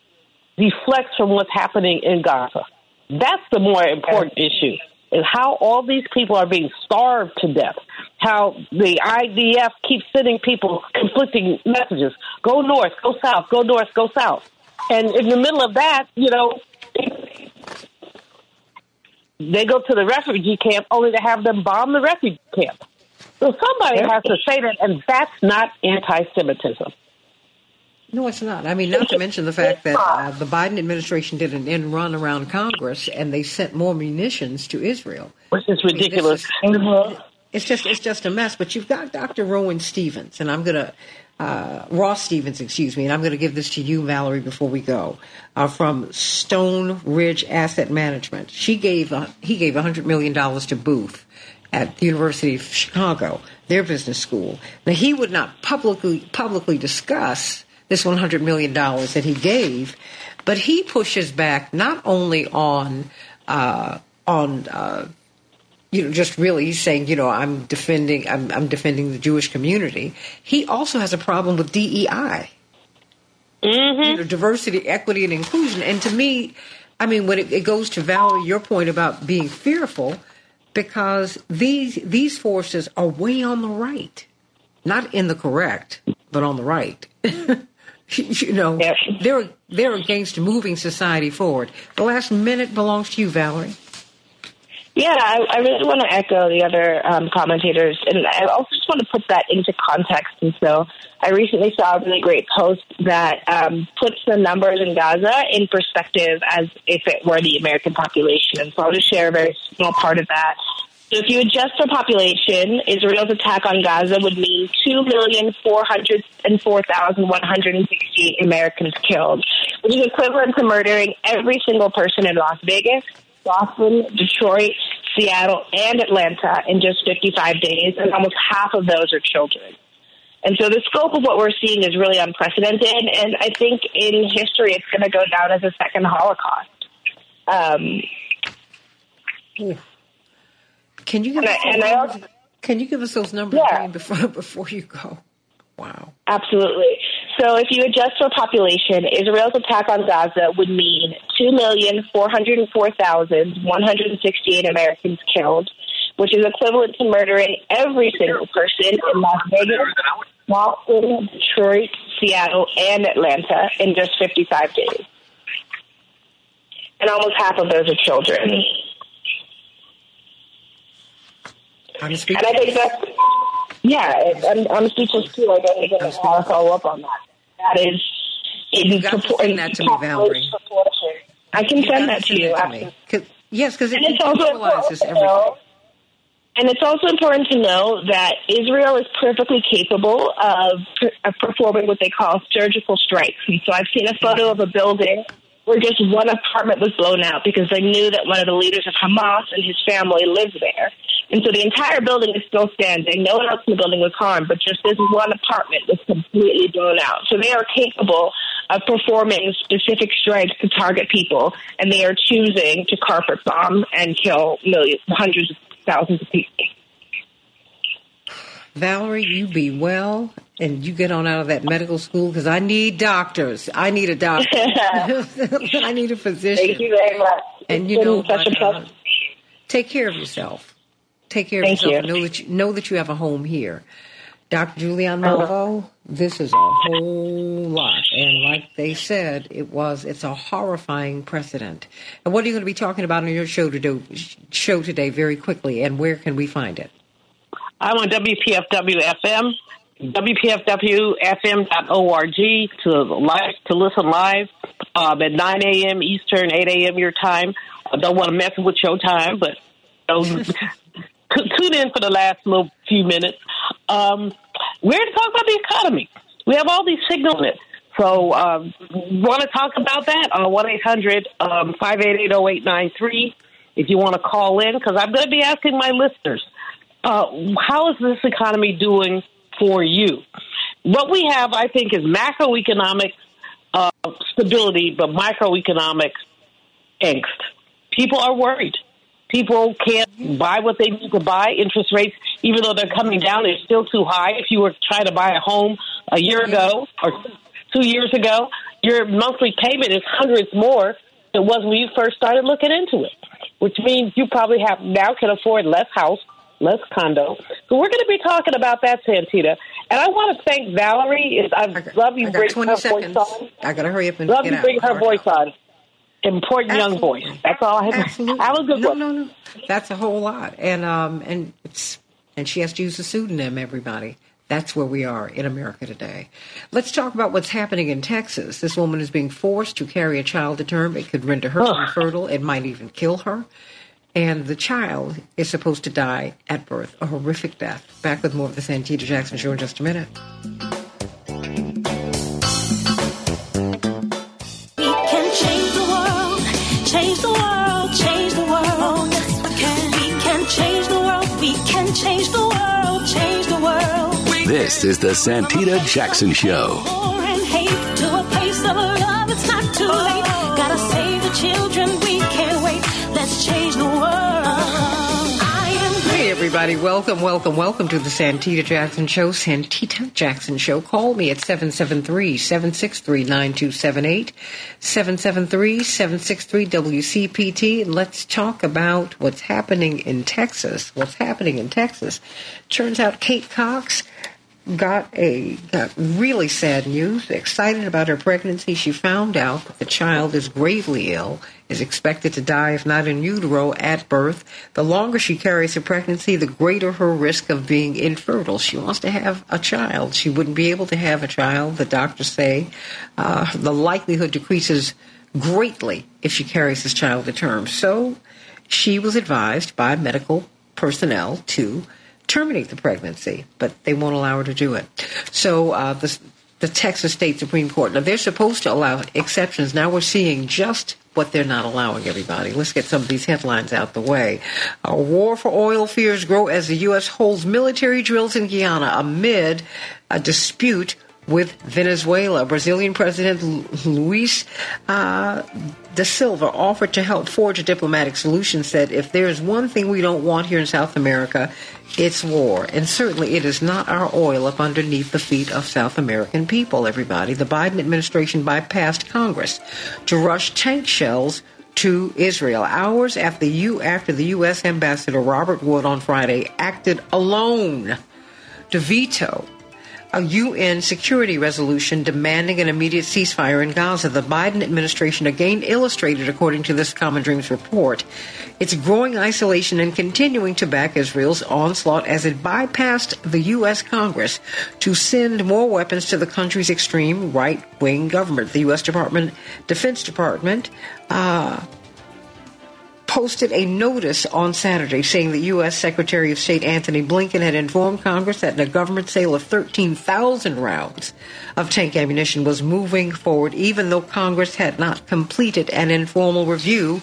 deflects from what's happening in Gaza. That's the more important issue. Is how all these people are being starved to death. How the IDF keeps sending people conflicting messages: go north, go south, go north, go south. And in the middle of that, you know, they go to the refugee camp only to have them bomb the refugee camp. So somebody has to say that, and that's not anti-Semitism. No, it's not. I mean, not to mention the fact that uh, the Biden administration did an end run around Congress and they sent more munitions to Israel. Which is ridiculous. It's just it's just a mess. But you've got Dr. Rowan Stevens, and I'm gonna uh, Ross Stevens, excuse me, and I'm gonna give this to you, Valerie, before we go. Uh, from Stone Ridge Asset Management, she gave uh, he gave 100 million dollars to Booth at the University of Chicago, their business school. Now he would not publicly publicly discuss this 100 million dollars that he gave, but he pushes back not only on uh, on uh, you know, just really saying, you know, I'm defending, I'm, I'm defending the Jewish community. He also has a problem with DEI, Mm-hmm. you know, diversity, equity, and inclusion. And to me, I mean, when it, it goes to Valerie, your point about being fearful, because these these forces are way on the right, not in the correct, but on the right. you know, Yep. they're they're against moving society forward. The last minute belongs to you, Valerie. Yeah, I, I really want to echo the other um, commentators, and I also just want to put that into context. And so, I recently saw a really great post that um, puts the numbers in Gaza in perspective as if it were the American population. And so, I'll just share a very small part of that. So, if you adjust for population, Israel's attack on Gaza would mean 2,404,168 Americans killed, which is equivalent to murdering every single person in Las Vegas, Boston, Detroit, Seattle, and Atlanta in just 55 days, and almost half of those are children. And so the scope of what we're seeing is really unprecedented, and I think in history it's going to go down as a second Holocaust. Um, Can you give And us I- those and I numbers? also- Can you give us those numbers Yeah. before before you go? Wow. Absolutely. So if you adjust for population, Israel's attack on Gaza would mean 2,404,168 Americans killed, which is equivalent to murdering every single person in Las Vegas, Boston, Detroit, Seattle, and Atlanta in just 55 days. And almost half of those are children. And. I think that's, yeah, it, I'm, I'm speechless too. I don't even know how to follow up on that. That is in You got to send that to me, Valerie. I can You send that to you. that to. Yes, because it it's also important equalizes to everything. know, and it's also important to know that Israel is perfectly capable of, of performing what they call surgical strikes. And so I've seen a photo of a building where just one apartment was blown out because they knew that one of the leaders of Hamas and his family lived there. And so the entire building is still standing. No one else in the building was harmed, but just this one apartment was completely blown out. So they are capable of performing specific strikes to target people, and they are choosing to carpet bomb and kill millions, hundreds of thousands of people. Valerie, you be well, and you get on out of that medical school because I need doctors. I need a doctor. I need a physician. Thank you very much. And you know such a uh, pleasure. Take care of yourself. Take care of Thank yourself. you. Know that you know that you have a home here. Dr. Julian. Malveaux, this is a whole lot. And like they said, it was it's a horrifying precedent. And what are you going to be talking about on your show today, show today very quickly and where can we find it? I'm on WPFW FM, WPFWFM.org to live to listen live um, at 9 a.m. Eastern, 8 a.m. your time. I don't want to mess with your time, but you know, t- tune in for the last little few minutes. Um, we're to talk about the economy. We have all these signals. So, um, want to talk about that on 1 800 588 0893 if you want to call in, because I'm going to be asking my listeners uh, how is this economy doing for you? What we have, I think, is macroeconomic uh, stability, but microeconomic angst. People are worried. People can't buy what they need to buy. Interest rates, even though they're coming down, they're still too high. If you were trying to buy a home a year ago or two years ago, your monthly payment is hundreds more than it was when you first started looking into it, which means you probably have now can afford less house, less condo. So we're going to be talking about that, Santita. And I want to thank Valerie. Is I love you I got bring 20 her seconds. voice on. I got to hurry up and Love get you out. bring her voice on. Important young voice. That's all I have. Absolutely. Have a good no, one. No, no, That's a whole lot, and um, and it's and she has to use a pseudonym. Everybody. That's where we are in America today. Let's talk about what's happening in Texas. This woman is being forced to carry a child to term. It could render her Ugh. infertile. It might even kill her. And the child is supposed to die at birth, a horrific death. Back with more of the Santita Jackson Show in just a minute. Let's change the Santita Jackson Show. Hey, everybody. Welcome, welcome, welcome to the Santita Jackson Show. Santita Jackson Show. Call me at 773-763-9278, 773-763-WCPT, and let's talk about what's happening in Texas. What's happening in Texas. Turns out Kate Cox got a got really sad news. Excited about her pregnancy, she found out that the child is gravely ill, is expected to die if not in utero at birth. The longer she carries her pregnancy, the greater her risk of being infertile. She wants to have a child. She wouldn't be able to have a child. The doctors say uh, the likelihood decreases greatly if she carries this child to term. So she was advised by medical personnel to terminate the pregnancy, but they won't allow her to do it. So uh, the, the Texas State Supreme Court, now they're supposed to allow exceptions. Now we're seeing just what they're not allowing everybody. Let's get some of these headlines out the way. A war for oil fears grow as the U.S. holds military drills in Guyana amid a dispute with Venezuela. Brazilian President Luiz uh, da Silva offered to help forge a diplomatic solution, said, if there's one thing we don't want here in South America, it's war. And certainly it is not our oil up underneath the feet of South American people, everybody. The Biden administration bypassed Congress to rush tank shells to Israel hours after the, U- after the U.S. Ambassador Robert Wood on Friday acted alone to veto a UN security resolution demanding an immediate ceasefire in Gaza. The Biden administration again illustrated, according to this Common Dreams report, its growing isolation and continuing to back Israel's onslaught as it bypassed the U.S. Congress to send more weapons to the country's extreme right wing government. The U.S. Department, Defense Department, uh, posted a notice on Saturday saying that U.S. Secretary of State Antony Blinken had informed Congress that a government sale of 13,000 rounds of tank ammunition was moving forward, even though Congress had not completed an informal review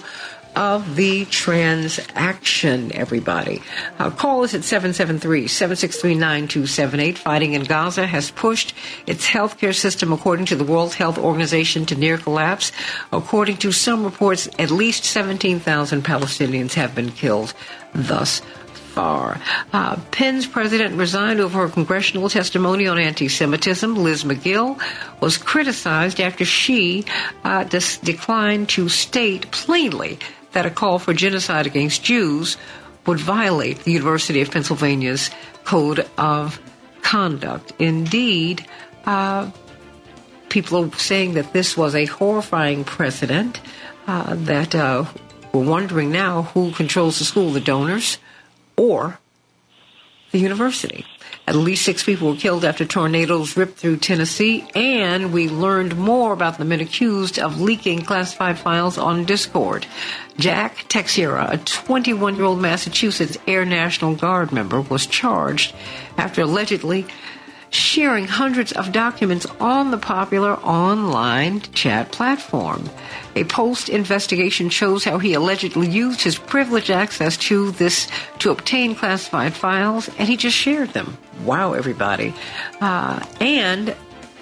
of the transaction, everybody. Uh, call us at 773-763-9278. Fighting in Gaza has pushed its healthcare system, according to the World Health Organization, to near collapse. According to some reports, at least 17,000 Palestinians have been killed thus far. Uh, Penn's president resigned over her congressional testimony on anti Semitism. Liz Magill was criticized after she uh, declined to state plainly that a call for genocide against Jews would violate the University of Pennsylvania's Code of Conduct. Indeed, uh, people are saying that this was a horrifying precedent, uh, that uh, we're wondering now who controls the school, the donors or the university. At least six people were killed after tornadoes ripped through Tennessee, and we learned more about the men accused of leaking classified files on Discord. Jack Teixeira, a 21 year old Massachusetts Air National Guard member, was charged after allegedly sharing hundreds of documents on the popular online chat platform. A post investigation shows how he allegedly used his privileged access to this to obtain classified files, and he just shared them. Wow, everybody! Uh, and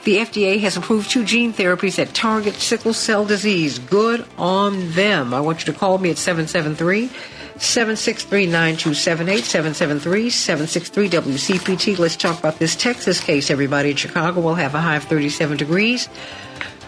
the FDA has approved two gene therapies that target sickle cell disease. Good on them. I want you to call me at 773 763 9278 773 763 WCPT. Let's talk about this Texas case, everybody. In Chicago, we'll have a high of 37 degrees,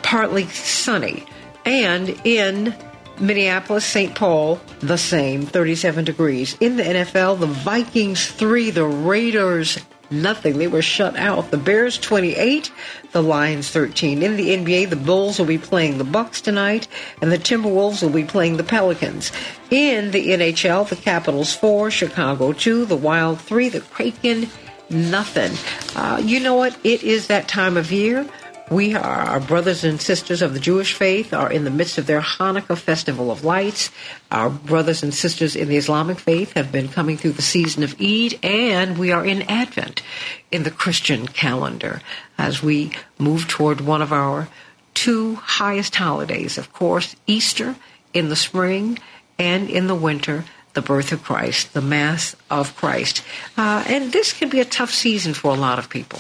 partly sunny. And in Minneapolis, St. Paul, the same, 37 degrees. In the NFL, the Vikings 3, the Raiders nothing. They were shut out. The Bears 28, the Lions 13. In the NBA, the Bulls will be playing the Bucks tonight, and the Timberwolves will be playing the Pelicans. In the NHL, the Capitals 4, Chicago 2, the Wild 3, the Kraken nothing. Uh, you know what? It is that time of year. We are our brothers and sisters of the Jewish faith are in the midst of their Hanukkah festival of lights. Our brothers and sisters in the Islamic faith have been coming through the season of Eid, and we are in Advent in the Christian calendar as we move toward one of our two highest holidays, of course, Easter in the spring and in the winter, the birth of Christ, the Mass of Christ. Uh, and this can be a tough season for a lot of people.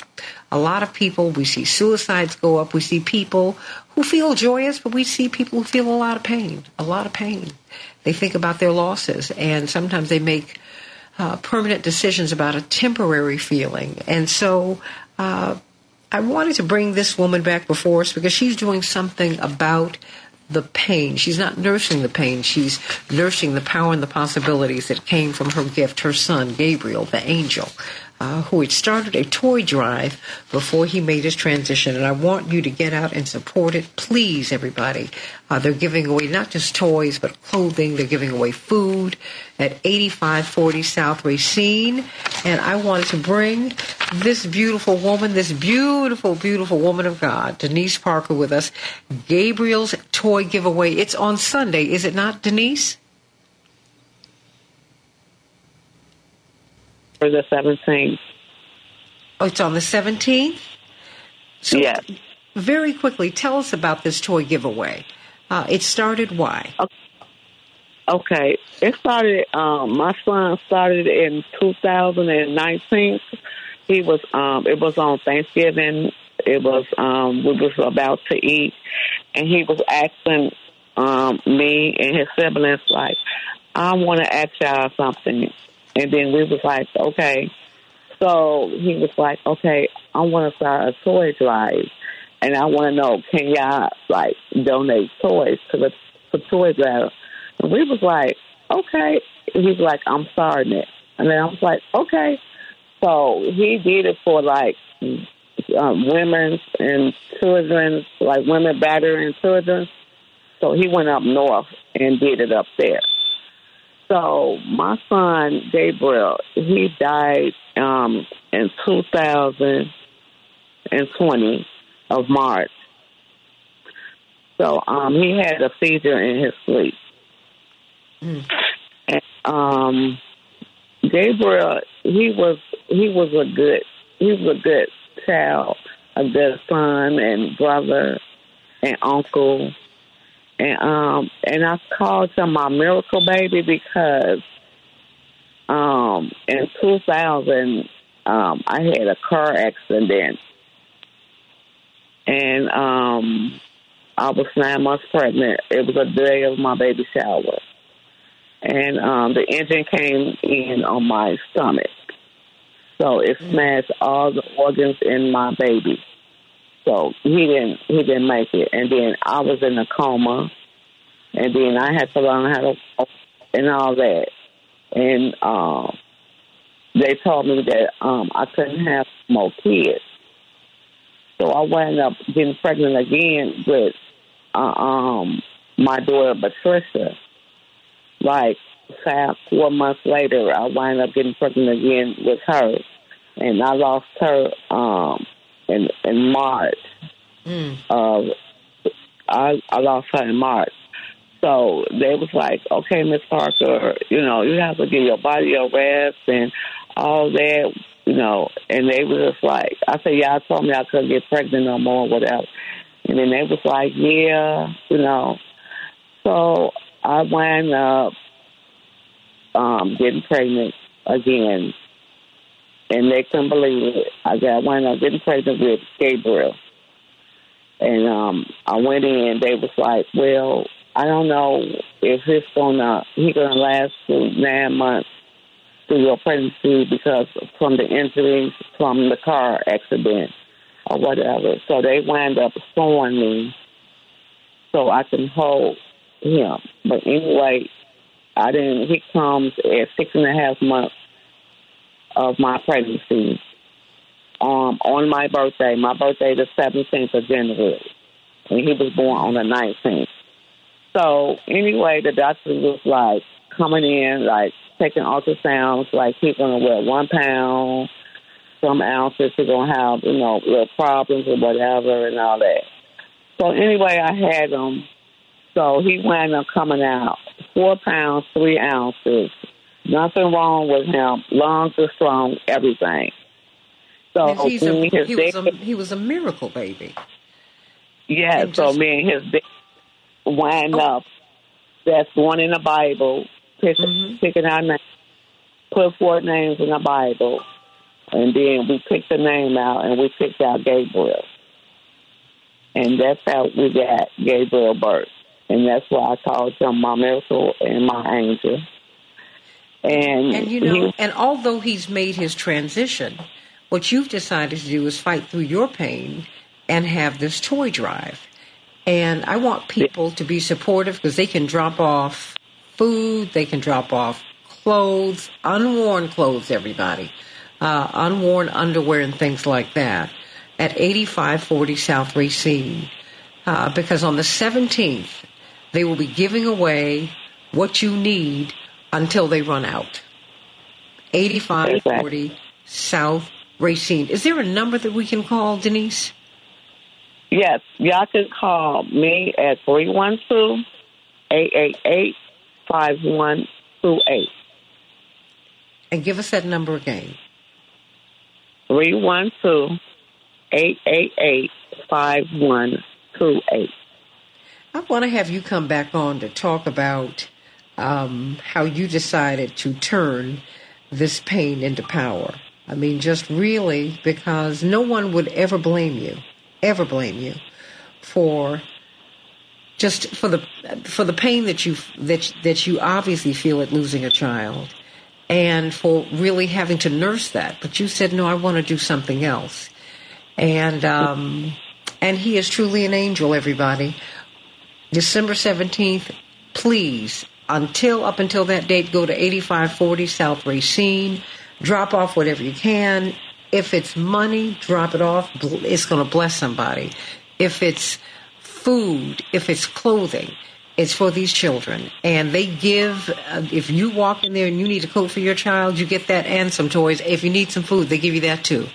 A lot of people, we see suicides go up, we see people who feel joyous, but we see people who feel a lot of pain, a lot of pain. They think about their losses, and sometimes they make uh, permanent decisions about a temporary feeling. And so, uh, I wanted to bring this woman back before us because she's doing something about the pain. She's not nursing the pain. She's nursing the power and the possibilities that came from her gift, her son, Gabriel, the angel uh, who had started a toy drive before he made his transition. And I want you to get out and support it. Please, everybody. Uh, they're giving away not just toys, but clothing. They're giving away food at 8540 South Racine. And I wanted to bring this beautiful woman, this beautiful, beautiful woman of God, Denise Parker, with us. Gabriel's toy giveaway. It's on Sunday, is it not, Denise? For the 17th. Oh, it's on the 17th? So yes. Very quickly, tell us about this toy giveaway. Uh, it started why? Okay. It started, um, my son started in 2019. He was, um, it was on Thanksgiving. It was, um, we was about to eat and he was asking, um, me and his siblings, like, I want to ask y'all something. And then we was like, okay. So he was like, okay, I want to start a toy drive. And I want to know, can y'all, like, donate toys to the to toy drive? And we was like, okay. He was like, I'm starting it. And then I was like, okay. So he did it for like um, women and children, like women battering children. So he went up north and did it up there. So my son Gabriel, he died um, in 2020 of March. So um, he had a seizure in his sleep. Mm. And, um, Gabriel, he was he was a good he was a good child, a good son and brother and uncle. And um and I called him my miracle baby because um in two thousand um I had a car accident and um I was nine months pregnant. It was a day of my baby shower. And um the engine came in on my stomach. So it smashed all the organs in my baby. So he didn't he didn't make it. And then I was in a coma and then I had to learn how to walk and all that. And um they told me that um I couldn't have more kids. So I wound up getting pregnant again with uh, um my daughter Patricia. Like five, four months later, I wound up getting pregnant again with her, and I lost her um in in March. Mm. Uh, I I lost her in March. So they was like, okay, Miss Parker, you know, you have to give your body a rest and all that, you know. And they was just like, I said, y'all told me I couldn't get pregnant no more, whatever. And then they was like, yeah, you know. So I wound up um, getting pregnant again, and they couldn't believe it. I got wound up getting pregnant with Gabriel, and um, I went in. They was like, "Well, I don't know if it's gonna he gonna last through nine months through your pregnancy because from the injuries from the car accident or whatever." So they wind up sewing me so I can hold him. But anyway, I didn't. He comes at six and a half months of my pregnancy. Um, on my birthday, my birthday the seventeenth of January, and he was born on the nineteenth. So anyway, the doctor was like coming in, like taking ultrasounds, like he's gonna weigh one pound, some ounces. He's gonna have you know little problems or whatever and all that. So anyway, I had him. So he wound up coming out four pounds, three ounces. Nothing wrong with him. Lungs are strong, everything. So he's a, he, was dad- a, he was a miracle baby. yeah, and so just- me and his dad wind Oh. up. That's one in the Bible, pick, Mhm. picking our name, put four names in the Bible, and then we picked the name out and we picked out Gabriel. And that's how we got Gabriel birth. And that's why I called him my miracle and my angel. And, And you know, he- and although he's made his transition, what you've decided to do is fight through your pain and have this toy drive. And I want people to be supportive because they can drop off food, they can drop off clothes, unworn clothes, everybody, uh, unworn underwear and things like that at 8540 South Racine. Uh, because on the 17th, they will be giving away what you need until they run out. 8540 South Racine. Is there a number that we can call, Denise? Yes, y'all can call me at 312-888-5128. And give us that number again. 312-888-5128. I want to have you come back on to talk about um, how you decided to turn this pain into power. I mean, just really because no one would ever blame you, ever blame you for just for the for the pain that you that that you obviously feel at losing a child, and for really having to nurse that. But you said, no, I want to do something else, and um, and he is truly an angel. Everybody, December 17th, please, until up until that date, go to 8540 South Racine, drop off whatever you can, If it's money, drop it off. It's going to bless somebody. If it's food, if it's clothing, it's for these children. And they give, uh, if you walk in there and you need a coat for your child, you get that and some toys. If you need some food, they give you that too.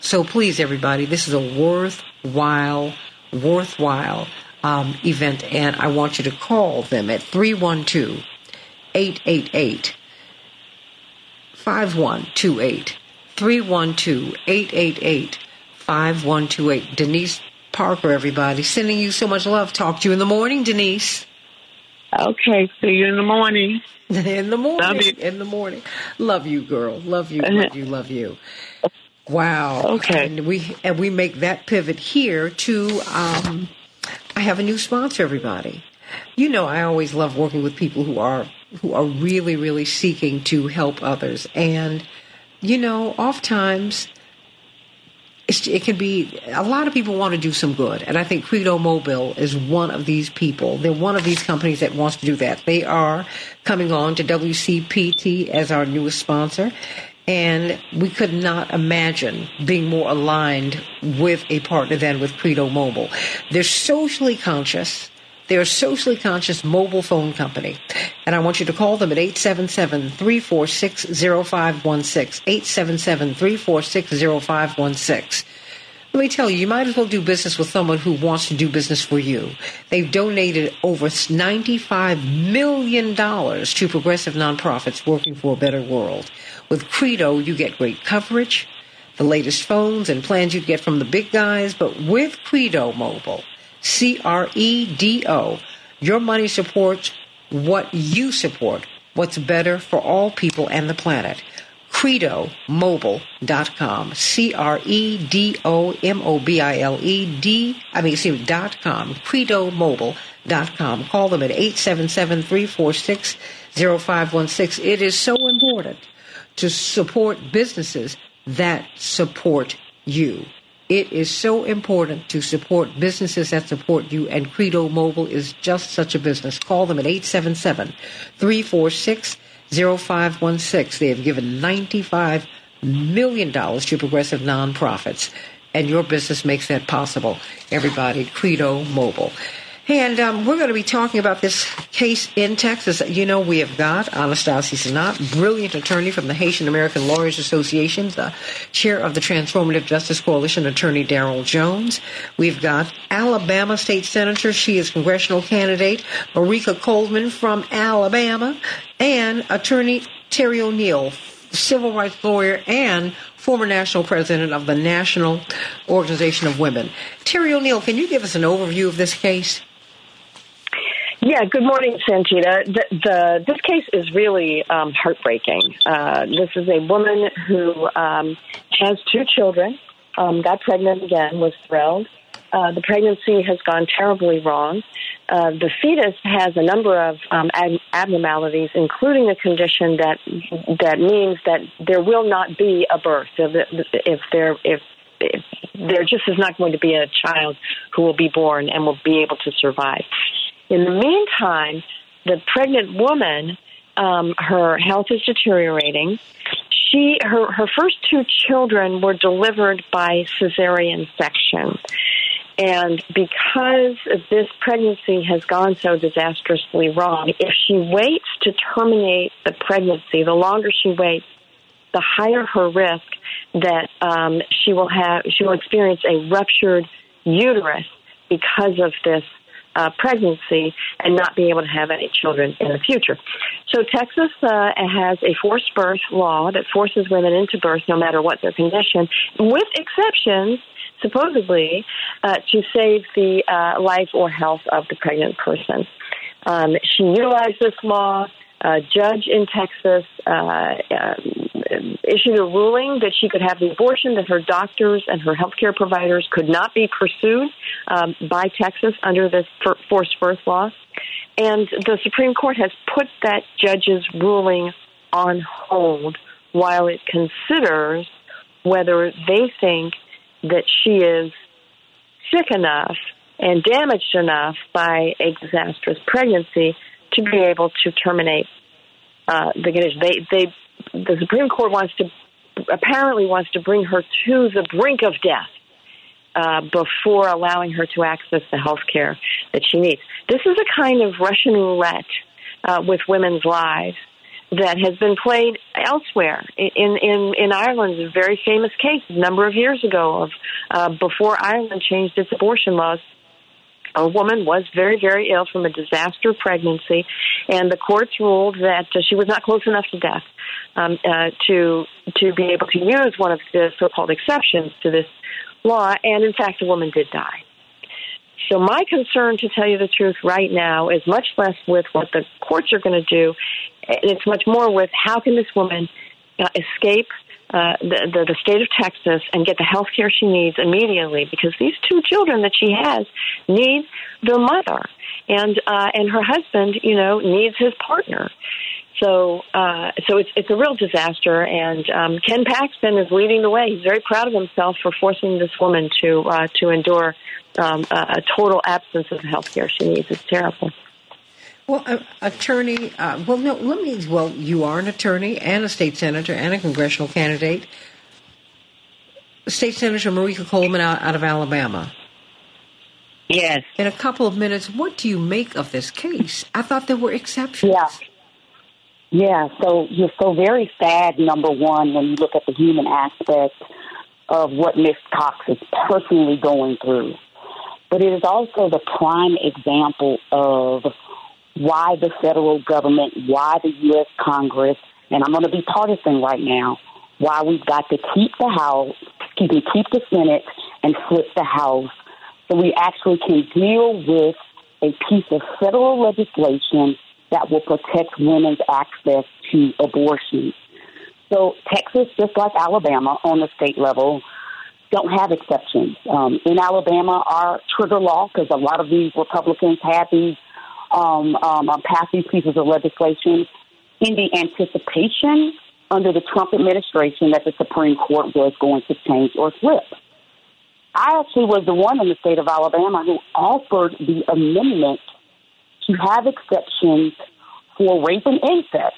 So please, everybody, this is a worthwhile, worthwhile um, event. And I want you to call them at 312 888 5128. 312 888 5128. Denise Parker, everybody. Sending you so much love. Talk to you in the morning, Denise. Okay, see you in the morning. in the morning. Love you. In the morning. Love you, girl. Love you. Love you. Love you. Wow. Okay. And we and we make that pivot here to um, I have a new sponsor, everybody. You know, I always love working with people who are who are really, really seeking to help others. And you know, oftentimes it can be a lot of people want to do some good, and I think Credo Mobile is one of these people. They're one of these companies that wants to do that. They are coming on to WCPT as our newest sponsor, and we could not imagine being more aligned with a partner than with Credo Mobile. They're socially conscious. They're a socially conscious mobile phone company. And I want you to call them at 877 346 0516. 877 346 0516. Let me tell you, you might as well do business with someone who wants to do business for you. They've donated over $95 million to progressive nonprofits working for a better world. With Credo, you get great coverage, the latest phones and plans you get from the big guys, but with Credo Mobile, C R E D O. Your money supports what you support, what's better for all people and the planet. CredoMobile.com. C R E D O M O B I L E D, I mean, excuse me, dot com. CredoMobile.com. Call them at 877 346 0516. It is so important to support businesses that support you. It is so important to support businesses that support you, and Credo Mobile is just such a business. Call them at 877 346 0516. They have given $95 million to progressive nonprofits, and your business makes that possible. Everybody, Credo Mobile. And um, we're going to be talking about this case in Texas. You know, we have got Anastasia Senat, brilliant attorney from the Haitian American Lawyers Association, the chair of the Transformative Justice Coalition, attorney Daryl Jones. We've got Alabama State Senator, she is congressional candidate, Merika Coleman from Alabama, and attorney Terry O'Neill, civil rights lawyer and former national president of the National Organization of Women. Terry O'Neill, can you give us an overview of this case? Yeah, good morning, Santita. The, the, this case is really um, heartbreaking. Uh, this is a woman who um, has two children, um, got pregnant again, was thrilled. Uh, the pregnancy has gone terribly wrong. Uh, the fetus has a number of um, ab- abnormalities, including a condition that that means that there will not be a birth. If, there if there just is not going to be a child who will be born and will be able to survive. In the meantime, the pregnant woman, um, her health is deteriorating. She, her, her first two children were delivered by cesarean section. And because this pregnancy has gone so disastrously wrong, if she waits to terminate the pregnancy, the longer she waits, the higher her risk that um, she will have she will experience a ruptured uterus because of this uh, pregnancy and not be able to have any children in the future. So Texas uh, has a forced birth law that forces women into birth no matter what their condition, with exceptions supposedly uh, to save the uh, life or health of the pregnant person. Um, she utilized this law a judge in Texas uh, uh, issued a ruling that she could have the abortion, that her doctors and her healthcare providers could not be pursued um, by Texas under this forced birth law. And the Supreme Court has put that judge's ruling on hold while it considers whether they think that she is sick enough and damaged enough by a disastrous pregnancy to be able to terminate uh, the condition. They, they, the Supreme Court wants to apparently wants to bring her to the brink of death uh, before allowing her to access the health care that she needs. This is a kind of Russian roulette uh, with women's lives that has been played elsewhere. In in in Ireland, a very famous case a number of years ago of uh, before Ireland changed its abortion laws. A woman was very, very ill from a disaster pregnancy, and the courts ruled that uh, she was not close enough to death um, uh, to to be able to use one of the so-called exceptions to this law. And in fact, the woman did die. So my concern, to tell you the truth, right now is much less with what the courts are going to do. And it's much more with how can this woman uh, escape uh, the, the the state of Texas and get the health care she needs immediately because these two children that she has need their mother and uh, and her husband, you know, needs his partner. So, uh, so it's it's a real disaster. And um, Ken Paxton is leading the way. He's very proud of himself for forcing this woman to uh, to endure um, a, a total absence of health care she needs. It's terrible. Well, uh, attorney, uh, well, no, let me, well, you are an attorney and a state senator and a congressional candidate. State Senator Merika Coleman out, out of Alabama. Yes. In a couple of minutes, what do you make of this case? I thought there were exceptions. Yeah. Yeah, so you're so very sad, number one, when you look at the human aspect of what Miss Cox is personally going through. But it is also the prime example of why the federal government, why the U.S. Congress, and I'm going to be partisan right now, why we've got to keep the House, me, keep the Senate and flip the House so we actually can deal with a piece of federal legislation that will protect women's access to abortion. So Texas, just like Alabama on the state level, don't have exceptions. Um, in Alabama, our trigger law, because a lot of these Republicans have these um, um, passed these pieces of legislation in the anticipation under the Trump administration that the Supreme Court was going to change or flip. I actually was the one in the state of Alabama who offered the amendment to have exceptions for rape and incest.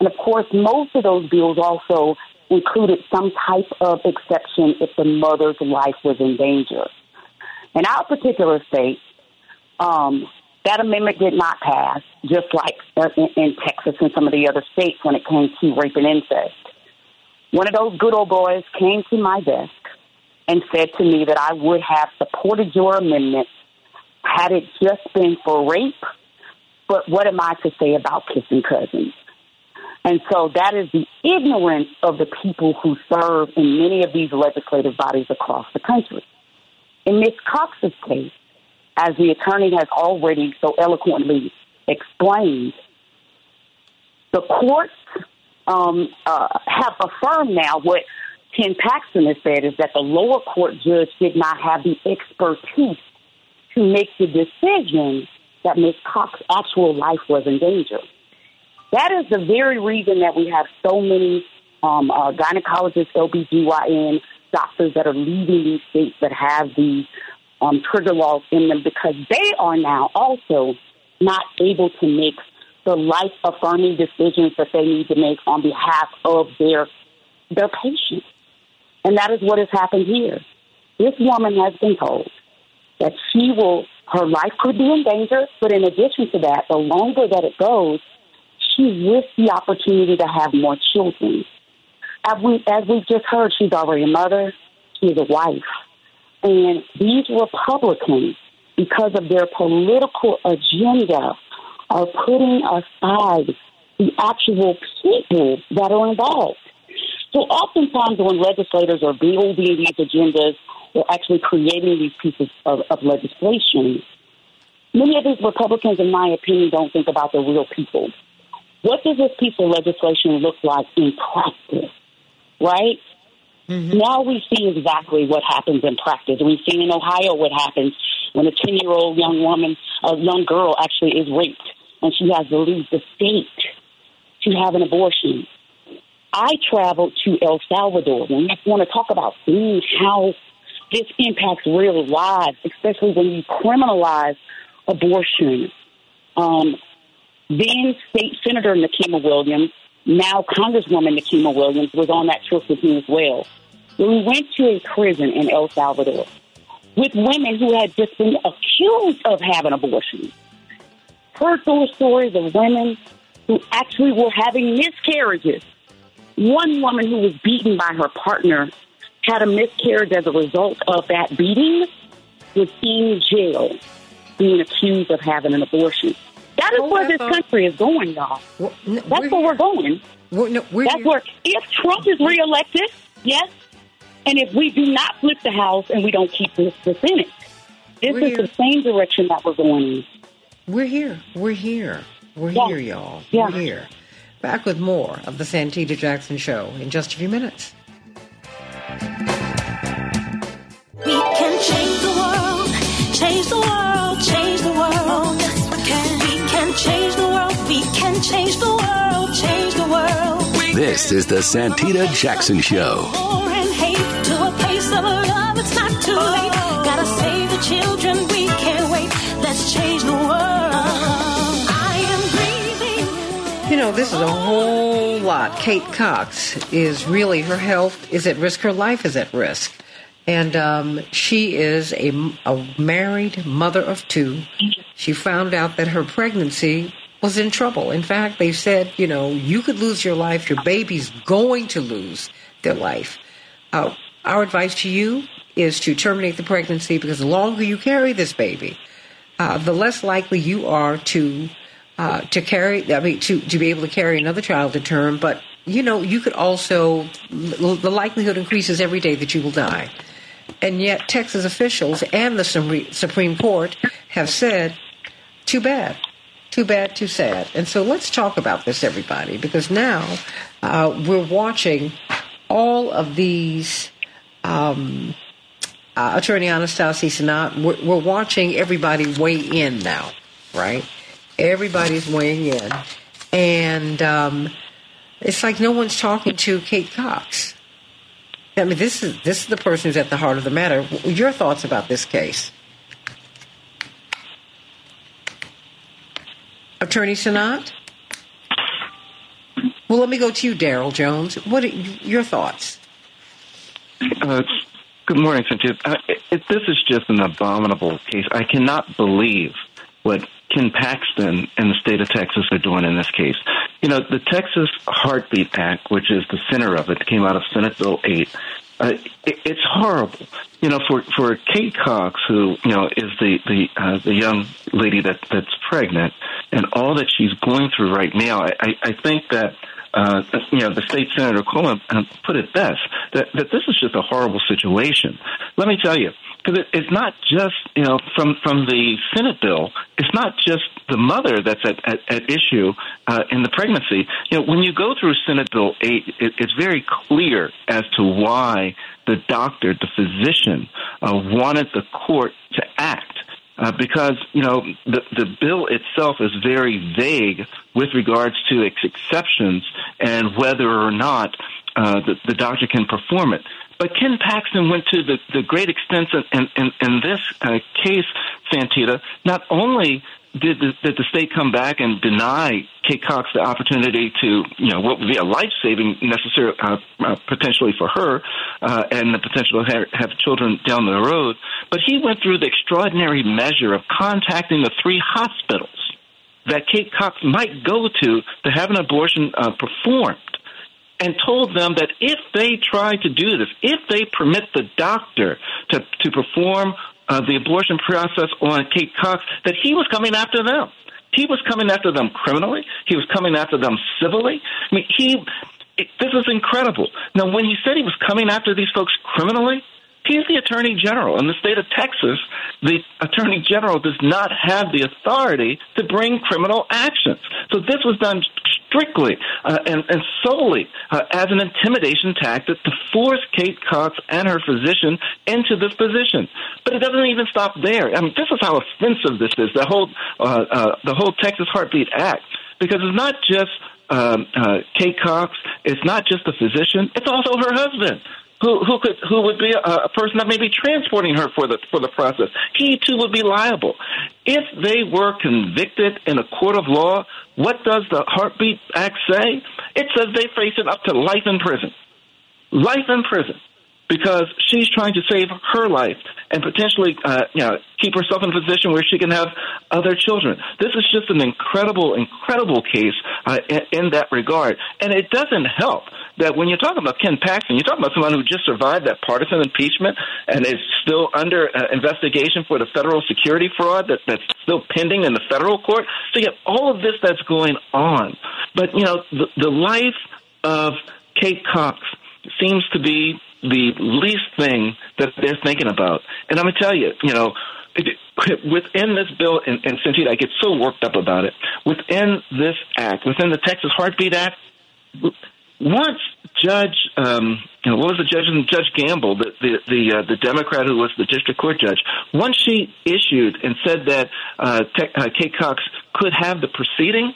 And of course, most of those bills also included some type of exception if the mother's life was in danger. In our particular state, um, that amendment did not pass, just like uh, in, in Texas and some of the other states when it came to rape and incest. One of those good old boys came to my desk and said to me that I would have supported your amendment had it just been for rape. But what am I to say about kissing cousins? And so that is the ignorance of the people who serve in many of these legislative bodies across the country. In Ms. Cox's case, as the attorney has already so eloquently explained, the courts um, uh, have affirmed now what Ken Paxton has said is that the lower court judge did not have the expertise to make the decision that Ms. Cox's actual life was in danger. That is the very reason that we have so many um, uh, gynecologists, OBGYN doctors that are leaving these states that have these um, trigger laws in them because they are now also not able to make the life affirming decisions that they need to make on behalf of their their patients. And that is what has happened here. This woman has been told that she will, her life could be in danger, but in addition to that, the longer that it goes, she risks the opportunity to have more children. As we, as we just heard, she's already a mother, she's a wife. And these Republicans, because of their political agenda, are putting aside the actual people that are involved. So oftentimes when legislators are building these agendas or actually creating these pieces of, of legislation, many of these Republicans, in my opinion, don't think about the real people. What does this piece of legislation look like in practice? Right? Mm-hmm. Now we see exactly what happens in practice. We've seen in Ohio what happens when a 10 year old young woman, a young girl actually is raped and she has to leave the state to have an abortion. I traveled to El Salvador, I want to talk about seeing how this impacts real lives, especially when you criminalize abortion. Um, then State Senator Nikema Williams now Congresswoman Nikema Williams was on that trip with me as well. We went to a prison in El Salvador with women who had just been accused of having abortions. Heard those stories of women who actually were having miscarriages. One woman who was beaten by her partner had a miscarriage as a result of that beating was in jail being accused of having an abortion. That is Oh, where this thought- country is going, y'all. Well, n- That's we're where we're going. We're, no, we're That's where, if Trump is reelected, yes, and if we do not flip the House and we don't keep this, the Senate, this is here. the same direction that we're going in. We're here. We're here. We're Yeah. here, y'all. Yeah. We're here. Back with more of the Santita Jackson Show in just a few minutes. We can change the world, change the world, change the world. Yes, we can. We can change the world, we can change the world, change the world. This is the Santita Jackson Show. And hate to a place of love, it's not too oh. late. Gotta save the children, we can't wait. Let's change the world. I am breathing. You know, this is a whole lot. Kate Cox is really, her health is at risk, her life is at risk. And um, she is a, a married mother of two. She found out that her pregnancy was in trouble. In fact, they said, you know, you could lose your life, your baby's going to lose their life. Uh, our advice to you is to terminate the pregnancy because the longer you carry this baby, uh, the less likely you are to uh, to carry. I mean, to to be able to carry another child to term. But you know, you could also the likelihood increases every day that you will die. And yet, Texas officials and the Supreme Court have said, "Too bad." Too bad, too sad. And so let's talk about this, everybody, because now uh, we're watching all of these um, uh, Attorney Anastasie Senat, we're, we're watching everybody weigh in now, right? Everybody's weighing in. And um, it's like no one's talking to Kate Cox. I mean, this is this is the person who's at the heart of the matter. Your thoughts about this case, Attorney Senat? Well, let me go to you, Daryl Jones. What are your thoughts? Uh, good morning, Cynthia. Uh, this is just an abominable case. I cannot believe what Ken Paxton and the state of Texas are doing in this case. You know, the Texas Heartbeat Act, which is the center of it, came out of Senate Bill 8. Uh, it, it's horrible. You know, for for Kate Cox, who you know is the the uh, the young lady that that's pregnant, and all that she's going through right now, I, I, I think that uh, you know, the state senator Coleman put it best that, that this is just a horrible situation. Let me tell you, because it, it's not just you know from from the Senate bill, it's not just the mother that's at at, at issue uh, in the pregnancy. You know, when you go through Senate Bill eight, it, it's very clear as to why the doctor, the physician, uh, wanted the court to act uh, because you know the the bill itself is very vague with regards to its exceptions and whether or not uh, the, the doctor can perform it. But Ken Paxton went to the, the great extent in, in, in this uh, case, Santita, not only did the, did the state come back and deny Kate Cox the opportunity to, you know, what would be a life saving necessary uh, uh, potentially for her uh, and the potential to have, have children down the road, but he went through the extraordinary measure of contacting the three hospitals that Kate Cox might go to to have an abortion uh, performed and told them that if they try to do this, if they permit the doctor to, to perform uh, the abortion process on Kate Cox, that he was coming after them. He was coming after them criminally. He was coming after them civilly. I mean, he. It, this is incredible. Now, when he said he was coming after these folks criminally, he's the attorney general. In the state of Texas, the attorney general does not have the authority to bring criminal actions. So this was done strictly uh, and, and solely uh, as an intimidation tactic to force Kate Cox and her physician into this position. But it doesn't even stop there. I mean, this is how offensive this is. The whole uh, uh, the whole Texas Heartbeat Act, because it's not just um, uh, Kate Cox, it's not just the physician, it's also her husband who who could who would be a, a person that may be transporting her for the for the process. He too would be liable. If they were convicted in a court of law, what does the Heartbeat Act say? It says they face it up to life in prison. Life in prison because she's trying to save her life and potentially uh, you know, keep herself in a position where she can have other children. This is just an incredible, incredible case uh, in, in that regard. And it doesn't help that when you're talking about Ken Paxton, you're talking about someone who just survived that partisan impeachment and is still under uh, investigation for the federal security fraud that, that's still pending in the federal court. So you have all of this that's going on. But, you know, the, the life of Kate Cox seems to be the least thing that they're thinking about. And I'm going to tell you, you know, within this bill, and, and Cynthia, I get so worked up about it. Within this act, within the Texas Heartbeat Act, once Judge, um, what was the judge? Judge Gamble, the the the, uh, the Democrat who was the district court judge. Once she issued and said that uh, Te- uh, Kate Cox could have the proceeding,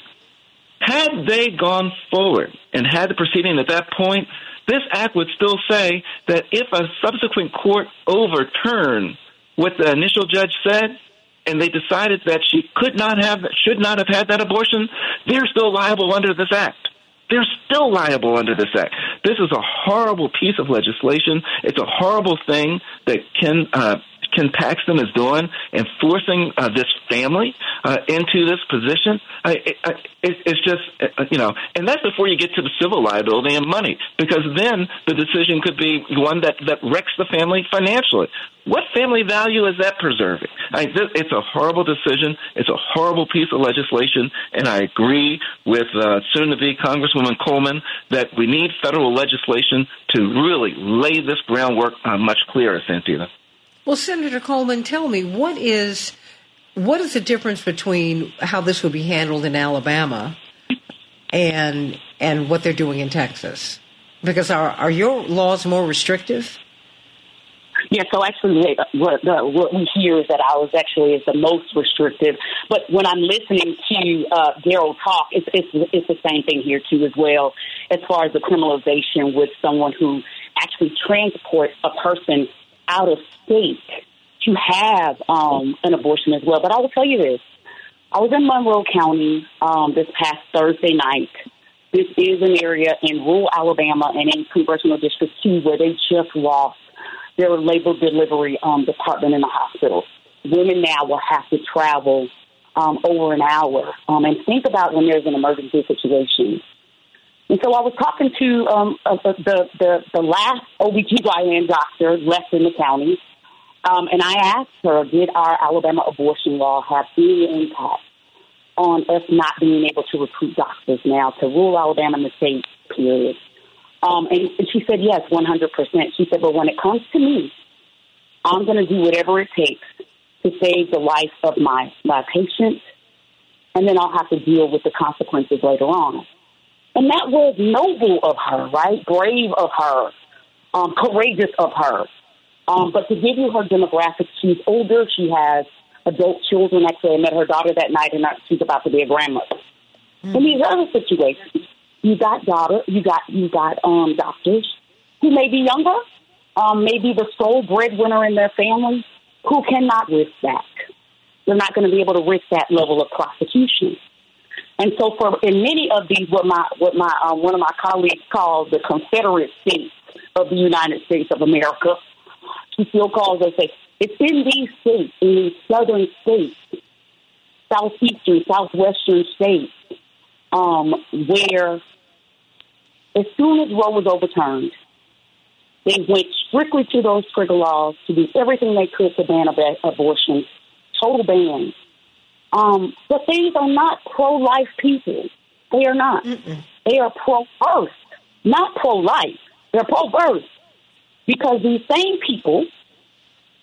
had they gone forward and had the proceeding at that point, this act would still say that if a subsequent court overturned what the initial judge said, and they decided that she could not have, should not have had that abortion, they're still liable under this act. They're still liable under this act. This is a horrible piece of legislation. It's a horrible thing that can uh, Ken Paxton is doing and forcing uh, this family uh, into this position, uh, it, it, it's just, uh, you know, and that's before you get to the civil liability and money, because then the decision could be one that, that wrecks the family financially. What family value is that preserving? I, this, it's a horrible decision. It's a horrible piece of legislation, and I agree with uh, soon-to-be Congresswoman Coleman that we need federal legislation to really lay this groundwork uh, much clearer, Santita. Well, Senator Coleman, tell me what is what is the difference between how this would be handled in Alabama and and what they're doing in Texas? Because are are your laws more restrictive? Yeah, so actually, what, what we hear is that ours actually is the most restrictive. But when I'm listening to uh, Daryl talk, it's, it's it's the same thing here too as well. As far as the criminalization with someone who actually transports a person out of state to have um, an abortion as well. But I will tell you this. I was in Monroe County um, this past Thursday night. This is an area in rural Alabama and in Congressional District 2 where they just lost their labor delivery um, department in the hospital. Women now will have to travel um, over an hour. Um, and think about when there's an emergency situation. And so I was talking to um, uh, the, the, the last OBGYN doctor left in the county, um, and I asked her, did our Alabama abortion law have any impact on us not being able to recruit doctors now to rural Alabama and the state, period? Um, and, and she said, yes, 100%. She said, but when it comes to me, I'm going to do whatever it takes to save the life of my, my patient, and then I'll have to deal with the consequences later on. And that was noble of her, right? Brave of her, um, courageous of her. Um, but to give you her demographics, she's older. She has adult children. Actually, I met her daughter that night, and she's about to be a grandmother. Mm. In these other situations, you got daughter, you got you got um, doctors who may be younger, um, maybe the sole breadwinner in their family, who cannot risk that. They're not going to be able to risk that level of prosecution. And so, for in many of these, what my what my um, one of my colleagues calls the Confederate states of the United States of America, she still calls us. Say, it's in these states, in these southern states, southeastern, southwestern states, um, where as soon as Roe was overturned, they went strictly to those trigger laws to do everything they could to ban ab- abortion, total ban. Um, but these are not pro life people. They are not. Mm-mm. They are pro birth, not pro life. They're pro birth. Because these same people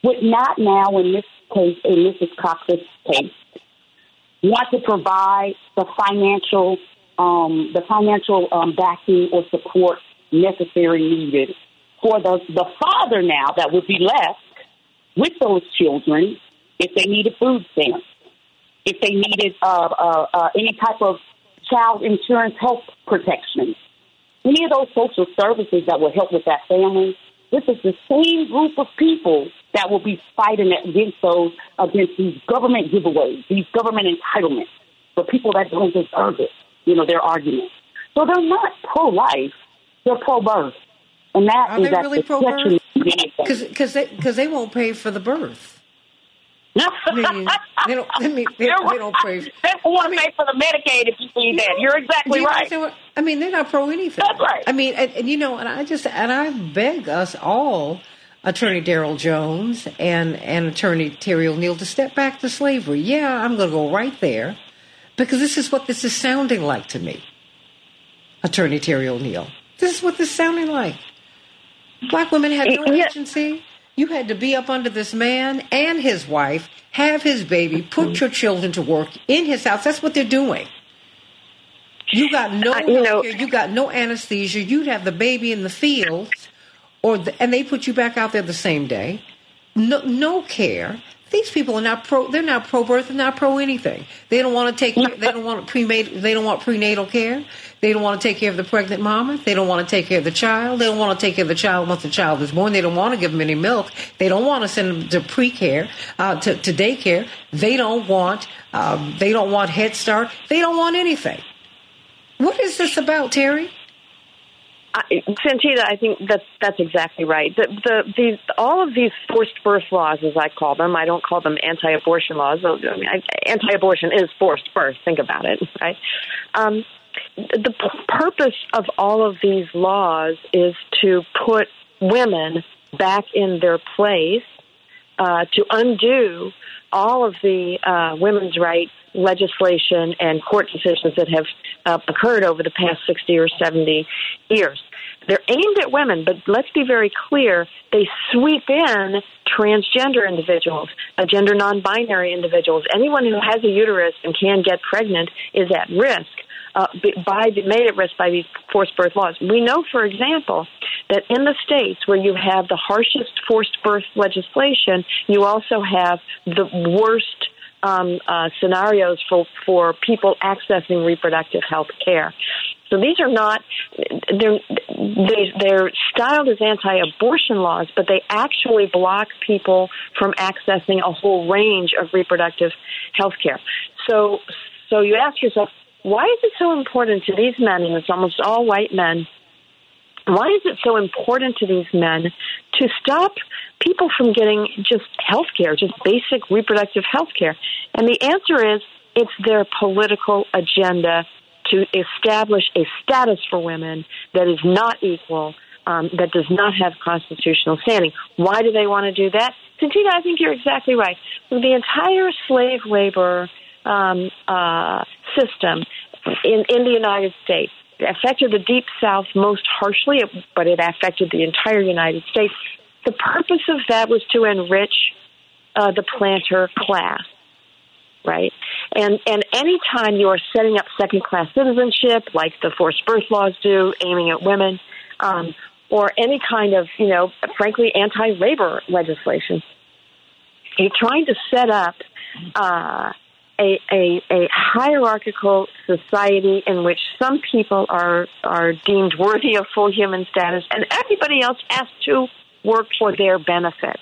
would not now, in this case, in Mrs. Cox's case, want to provide the financial, um, the financial um, backing or support necessary needed for the the father now that would be left with those children if they needed food stamps if they needed uh, uh, uh, any type of child insurance health protection. Any of those social services that would help with that family, this is the same group of people that will be fighting against those, against these government giveaways, these government entitlements for people that don't deserve it, you know, their argument. So they're not pro-life, they're pro-birth. And that Are is they really the pro-birth? Because they, cause they won't pay for the birth. I they don't, I mean, they, they don't pay. They want to pay for the Medicaid if you see that. You're exactly you right. what- I mean, they're not pro anything. That's right. I mean, and, and you know, and I just and I beg us all, Attorney Daryl Jones and and Attorney Terry O'Neill, to step back to slavery. Yeah, I'm going to go right there because this is what this is sounding like to me. Attorney Terry O'Neill, this is what this is sounding like. Black women had no agency. You had to be up under this man and his wife, have his baby, put your children to work in his house. That's what they're doing. You got no, Uh, you know- you got no anesthesia. You'd have the baby in the fields, or the, and they put you back out there the same day. No, no care. These people are not pro. They're not pro birth. They're not pro anything. They don't want to take. They don't want prenatal. They don't want prenatal care. They don't want to take care of the pregnant mama. They don't want to take care of the child. They don't want to take care of the child once the child is born. They don't want to give them any milk. They don't want to send them to pre care, uh, to, to daycare. They don't want. Um, they don't want Head Start. They don't want anything. What is this about, Terry? I, Santita, I think that's that's exactly right. The, the these all of these forced birth laws, as I call them, I don't call them anti-abortion laws. I mean, I, anti-abortion is forced birth. Think about it, right? Um, the purpose of all of these laws is to put women back in their place, uh, to undo all of the uh, women's rights legislation and court decisions that have uh, occurred over the past 60 or 70 years. They're aimed at women, but let's be very clear, they sweep in transgender individuals, uh, gender non binary individuals. Anyone who has a uterus and can get pregnant is at risk. Uh, by made at risk by these forced birth laws. We know, for example, that in the states where you have the harshest forced birth legislation, you also have the worst um, uh, scenarios for for people accessing reproductive health care. So these are not they're they, they're styled as anti-abortion laws, but they actually block people from accessing a whole range of reproductive health care. So so you ask yourself, why is it so important to these men, and it's almost all white men? Why is it so important to these men to stop people from getting just health care, just basic reproductive health care? And the answer is it's their political agenda to establish a status for women that is not equal, um, that does not have constitutional standing. Why do they want to do that? Santita, I think you're exactly right. The entire slave labor um, uh, system in, in the United States affected the Deep South most harshly, but it affected the entire United States. The purpose of that was to enrich uh, the planter class, right? And and any time you are setting up second class citizenship, like the forced birth laws do, aiming at women, um, or any kind of you know, frankly, anti labor legislation, you're trying to set up. Uh, a, a, a hierarchical society in which some people are are deemed worthy of full human status, and everybody else has to work for their benefit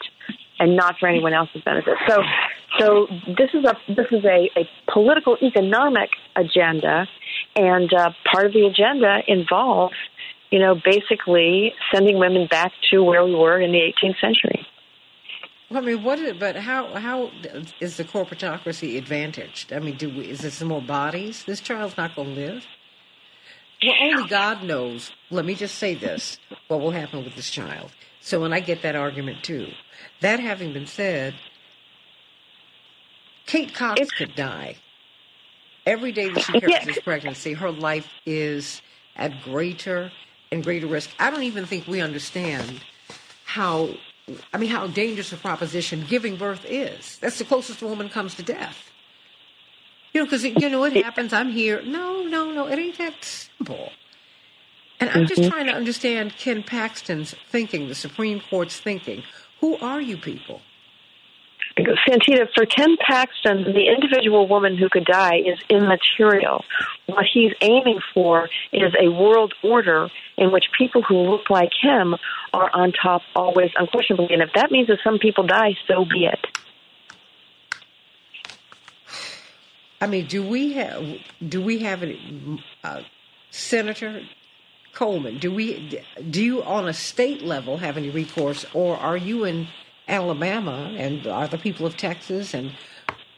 and not for anyone else's benefit. So, so this is a this is a, a political economic agenda, and uh, part of the agenda involves, you know, basically sending women back to where we were in the 18th century. I mean, what? Is, but how? How is the corporatocracy advantaged? I mean, do we, is some more bodies? This child's not going to live. Well, only God knows. Let me just say this: what will happen with this child? So, when I get that argument too. That having been said, Kate Cox could die every day that she carries this pregnancy. Her life is at greater and greater risk. I don't even think we understand how I mean, how dangerous a proposition giving birth is. That's the closest a woman comes to death. You know, because, you know, it happens. I'm here. No, no, no. It ain't that simple. And I'm just Mhm. trying to understand Ken Paxton's thinking, the Supreme Court's thinking. Who are you people? Santita, for Ken Paxton, the individual woman who could die is immaterial. What he's aiming for is a world order in which people who look like him are on top always, unquestionably. And if that means that some people die, so be it. I mean, do we have do we have a uh, Senator Coleman? Do we do you on a state level have any recourse, or are you in Alabama and are the people of Texas and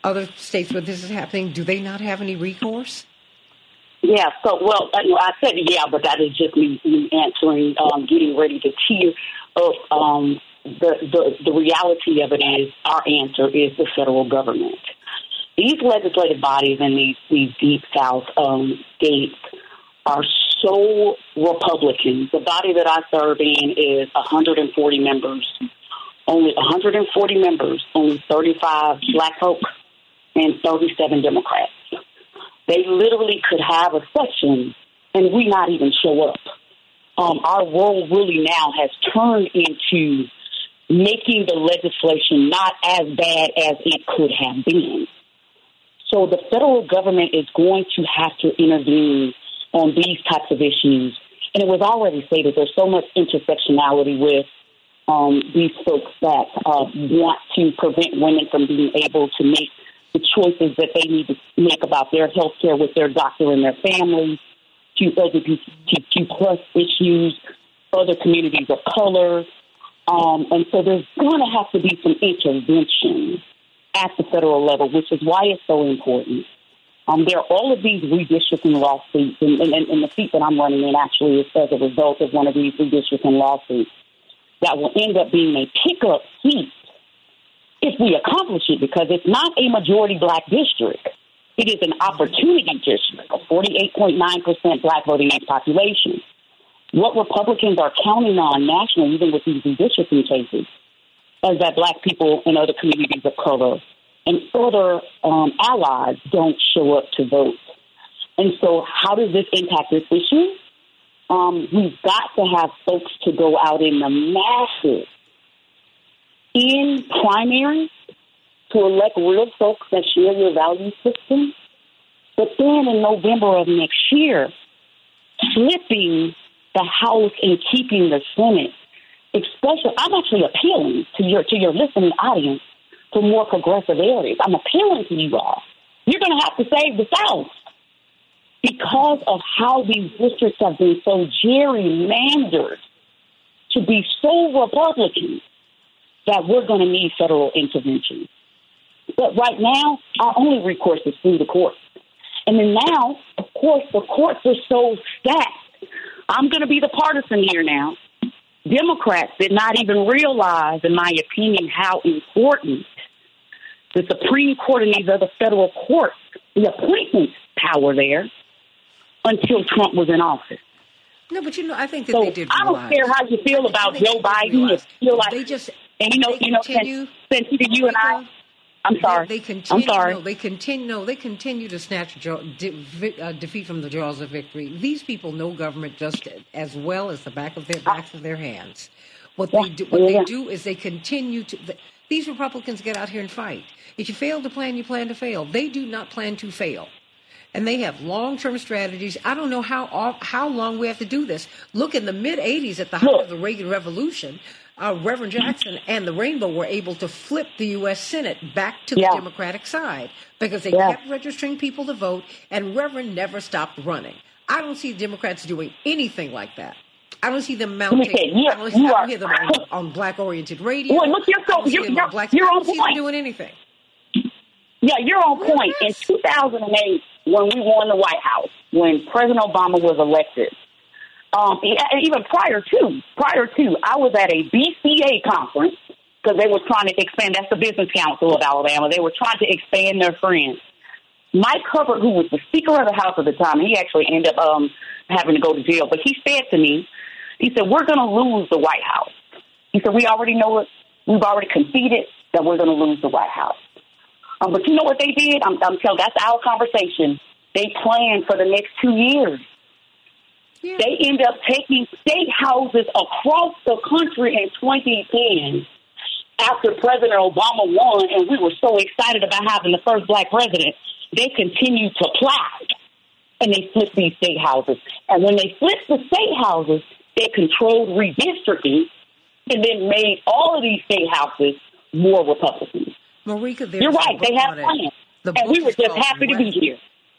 other states where this is happening? Do they not have any recourse? Yeah, so, well, I, I said yeah, but that is just me, me answering, um, getting ready to tear up. Um, the, the, the reality of it is our answer is the federal government. These legislative bodies in these, these deep South um, states are so Republican. The body that I serve in is 140 members, only 140 members, only 35 black folk, and 37 Democrats. They literally could have a session and we not even show up. Um, our role really now has turned into making the legislation not as bad as it could have been. So the federal government is going to have to intervene on these types of issues. And it was already stated there's so much intersectionality with um, these folks that uh, want to prevent women from being able to make the choices that they need to make about their health care with their doctor and their families, to LGBTQ plus issues, other communities of color. Um, and so there's going to have to be some intervention at the federal level, which is why it's so important. Um, there are all of these redistricting lawsuits, and, and, and the seat that I'm running in actually is as a result of one of these redistricting lawsuits that will end up being a pickup seat if we accomplish it, because it's not a majority black district. It is an opportunity district, a 48.9% black voting age population. What Republicans are counting on nationally, even with these redistricting cases, is that black people and other communities of color and other um, allies don't show up to vote. And so, how does this impact this issue? Um, we've got to have folks to go out in the masses in primaries to elect real folks that share your value system. But then in November of next year, flipping the House and keeping the Senate, especially, I'm actually appealing to your to your listening audience for more progressive areas. I'm appealing to you all. You're going to have to save the South because of how these districts have been so gerrymandered to be so Republican that we're going to need federal intervention. But right now, our only recourse is through the courts. And then now, of course, the courts are so stacked. I'm going to be the partisan here now. Democrats did not even realize, in my opinion, how important the Supreme Court and these other federal courts, the appointment power there, until Trump was in office. No, but you know, I think that so they did. I don't care how you feel about Joe Biden. You feel like they just and you know, you know, continue, since, since you and I, I'm sorry. They, they continue. I'm sorry. No, they continue. No, they continue to snatch de- uh, defeat from the jaws of victory. These people know government just as well as the back of their backs of their hands. What they do, what Yeah. they do is they continue to. The, these Republicans get out here and fight. If you fail to plan, you plan to fail. They do not plan to fail. And they have long-term strategies. I don't know how how long we have to do this. Look, in the mid '80s, at the height of the Reagan Revolution, uh, Reverend Jackson and the Rainbow were able to flip the U.S. Senate back to the Yeah. Democratic side because they Yeah. kept registering people to vote, and Reverend never stopped running. I don't see the Democrats doing anything like that. I don't see them mounting. you- I don't, you I don't are- hear them on, on black-oriented radio. Well, look, you're so- you're- them on you're- black. you're I don't see them doing anything. Yeah, you're on point. In 2008, when we won the White House, when President Obama was elected, um, even prior to, prior to, I was at a BCA conference because they were trying to expand. That's the Business Council of Alabama. They were trying to expand their friends. Mike Hubbard, who was the Speaker of the House at the time, he actually ended up um, having to go to jail. But he said to me, he said, "We're going to lose the White House." He said, "We already know it. We've already conceded that we're going to lose the White House." Um, but you know what they did? I'm, I'm telling. That's our conversation. They planned for the next two years. They end up taking state houses across the country in 2010 after President Obama won and we were so excited about having the first black president, they continued to plot and they flipped these state houses. And when they flipped the state houses, they controlled redistricting and then made all of these state houses more Republicans. Merika, there's You're right. They have plans. The And we were just happy to be here.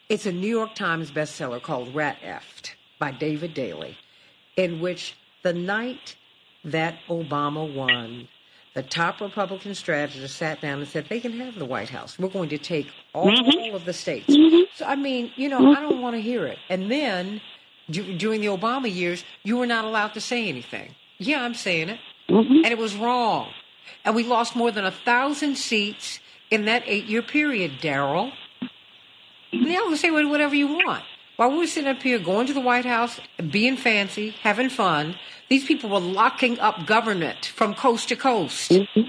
It's a New York Times bestseller called Rat Effed by David Daley, in which the night that Obama won, the top Republican strategist sat down and said, they can have the White House. We're going to take all Mm-hmm. of the states. So, I mean, you know, I don't want to hear it. And then du- during the Obama years, you were not allowed to say anything. Yeah, I'm saying it. Mm-hmm. And it was wrong. And we lost more than a thousand seats in that eight year period, Daryl. Yeah, we say whatever you want. While we were sitting up here going to the White House, being fancy, having fun, these people were locking up government from coast to coast. Mm-hmm.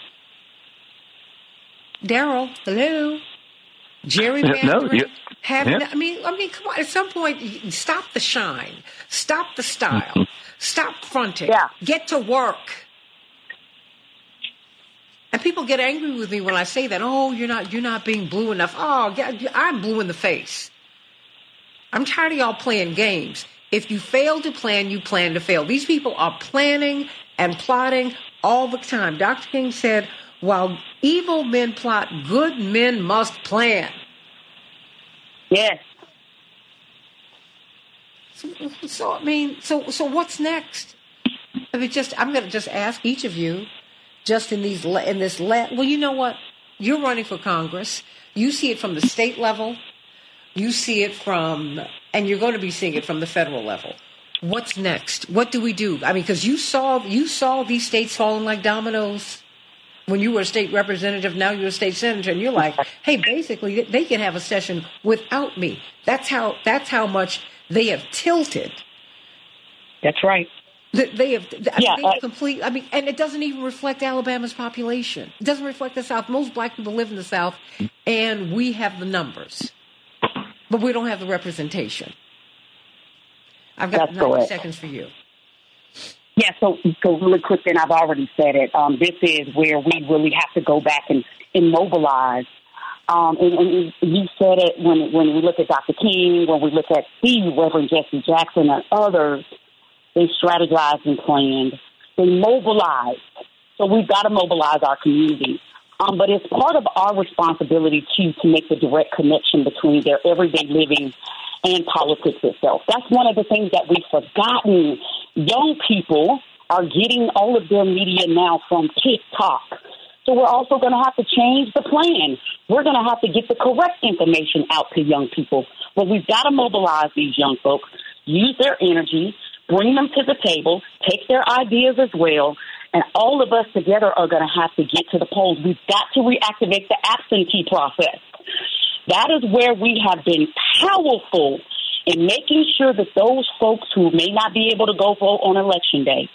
Daryl, hello. Gerrymandering. No, you- having, yeah. I mean, I mean, come on. At some point, stop the shine, stop the style, mm-hmm. stop fronting, Yeah. get to work. And people get angry with me when I say that. Oh, you're not, you're not being blue enough. Oh, yeah, I'm blue in the face. I'm tired of y'all playing games. If you fail to plan, you plan to fail. These people are planning and plotting all the time. Dr. King said, while evil men plot, good men must plan. Yes. So, so I mean, so so what's next? I mean, just I'm going to just ask each of you, just in these in this le- well, you know what? You're running for Congress. You see it from the state level. You see it from, and you're going to be seeing it from the federal level. What's next? What do we do? I mean, because you saw you saw these states falling like dominoes when you were a state representative. Now you're a state senator, and you're like, hey, basically they can have a session without me. That's how that's how much they have tilted. That's right. They have, I mean, Yeah, they uh, have complete. I mean, and it doesn't even reflect Alabama's population. It doesn't reflect the South. Most black people live in the South, and we have the numbers, but we don't have the representation. I've got That's 90 correct. seconds for you. Yeah, so so really quick, then I've already said it. Um, this is where we really have to go back and, and mobilize. Um, and, and you said it when when we look at Dr. King, when we look at the Reverend Jesse Jackson and others, they strategized and planned. They mobilized. So we've got to mobilize our community. Um, but it's part of our responsibility too to make the direct connection between their everyday living and politics itself. That's one of the things that we've forgotten. Young people are getting all of their media now from TikTok. So we're also going to have to change the plan. We're going to have to get the correct information out to young people. But we've got to mobilize these young folks, use their energy, bring them to the table, take their ideas as well, and all of us together are going to have to get to the polls. We've got to reactivate the absentee process. That is where we have been powerful in making sure that those folks who may not be able to go vote on election day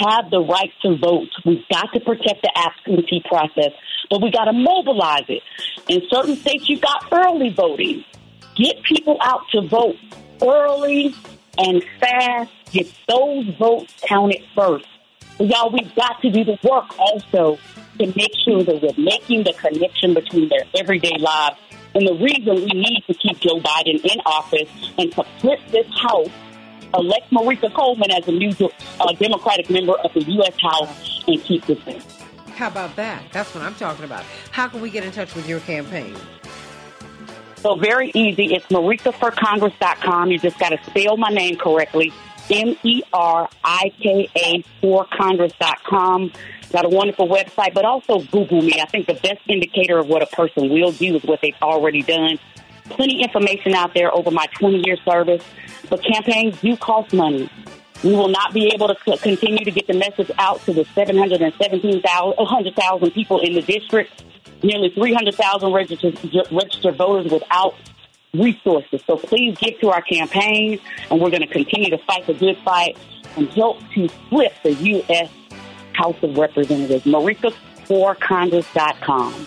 have the right to vote. We've got to protect the absentee process, but we got to mobilize it. In certain states, you've got early voting. Get people out to vote early and fast. Get those votes counted first. But y'all, we've got to do the work also to make sure that we're making the connection between their everyday lives. And the reason we need to keep Joe Biden in office and to flip this House, elect Merika Coleman as a new uh, Democratic member of the U.S. House, and keep this thing. How about that? That's what I'm talking about. How can we get in touch with your campaign? So very easy. It's merikaforcongress.com. You just got to spell my name correctly. M-E-R-I-K-A for Congress.com. Got a wonderful website, but also Google me. I think the best indicator of what a person will do is what they've already done. Plenty of information out there over my 20 year service, but campaigns do cost money. We will not be able to continue to get the message out to the 717,000 people in the district, nearly 300,000 registered, registered voters without resources. So please get to our campaign, and we're going to continue to fight the good fight and help to flip the U.S. House of Representatives. MerikaForCongress.com.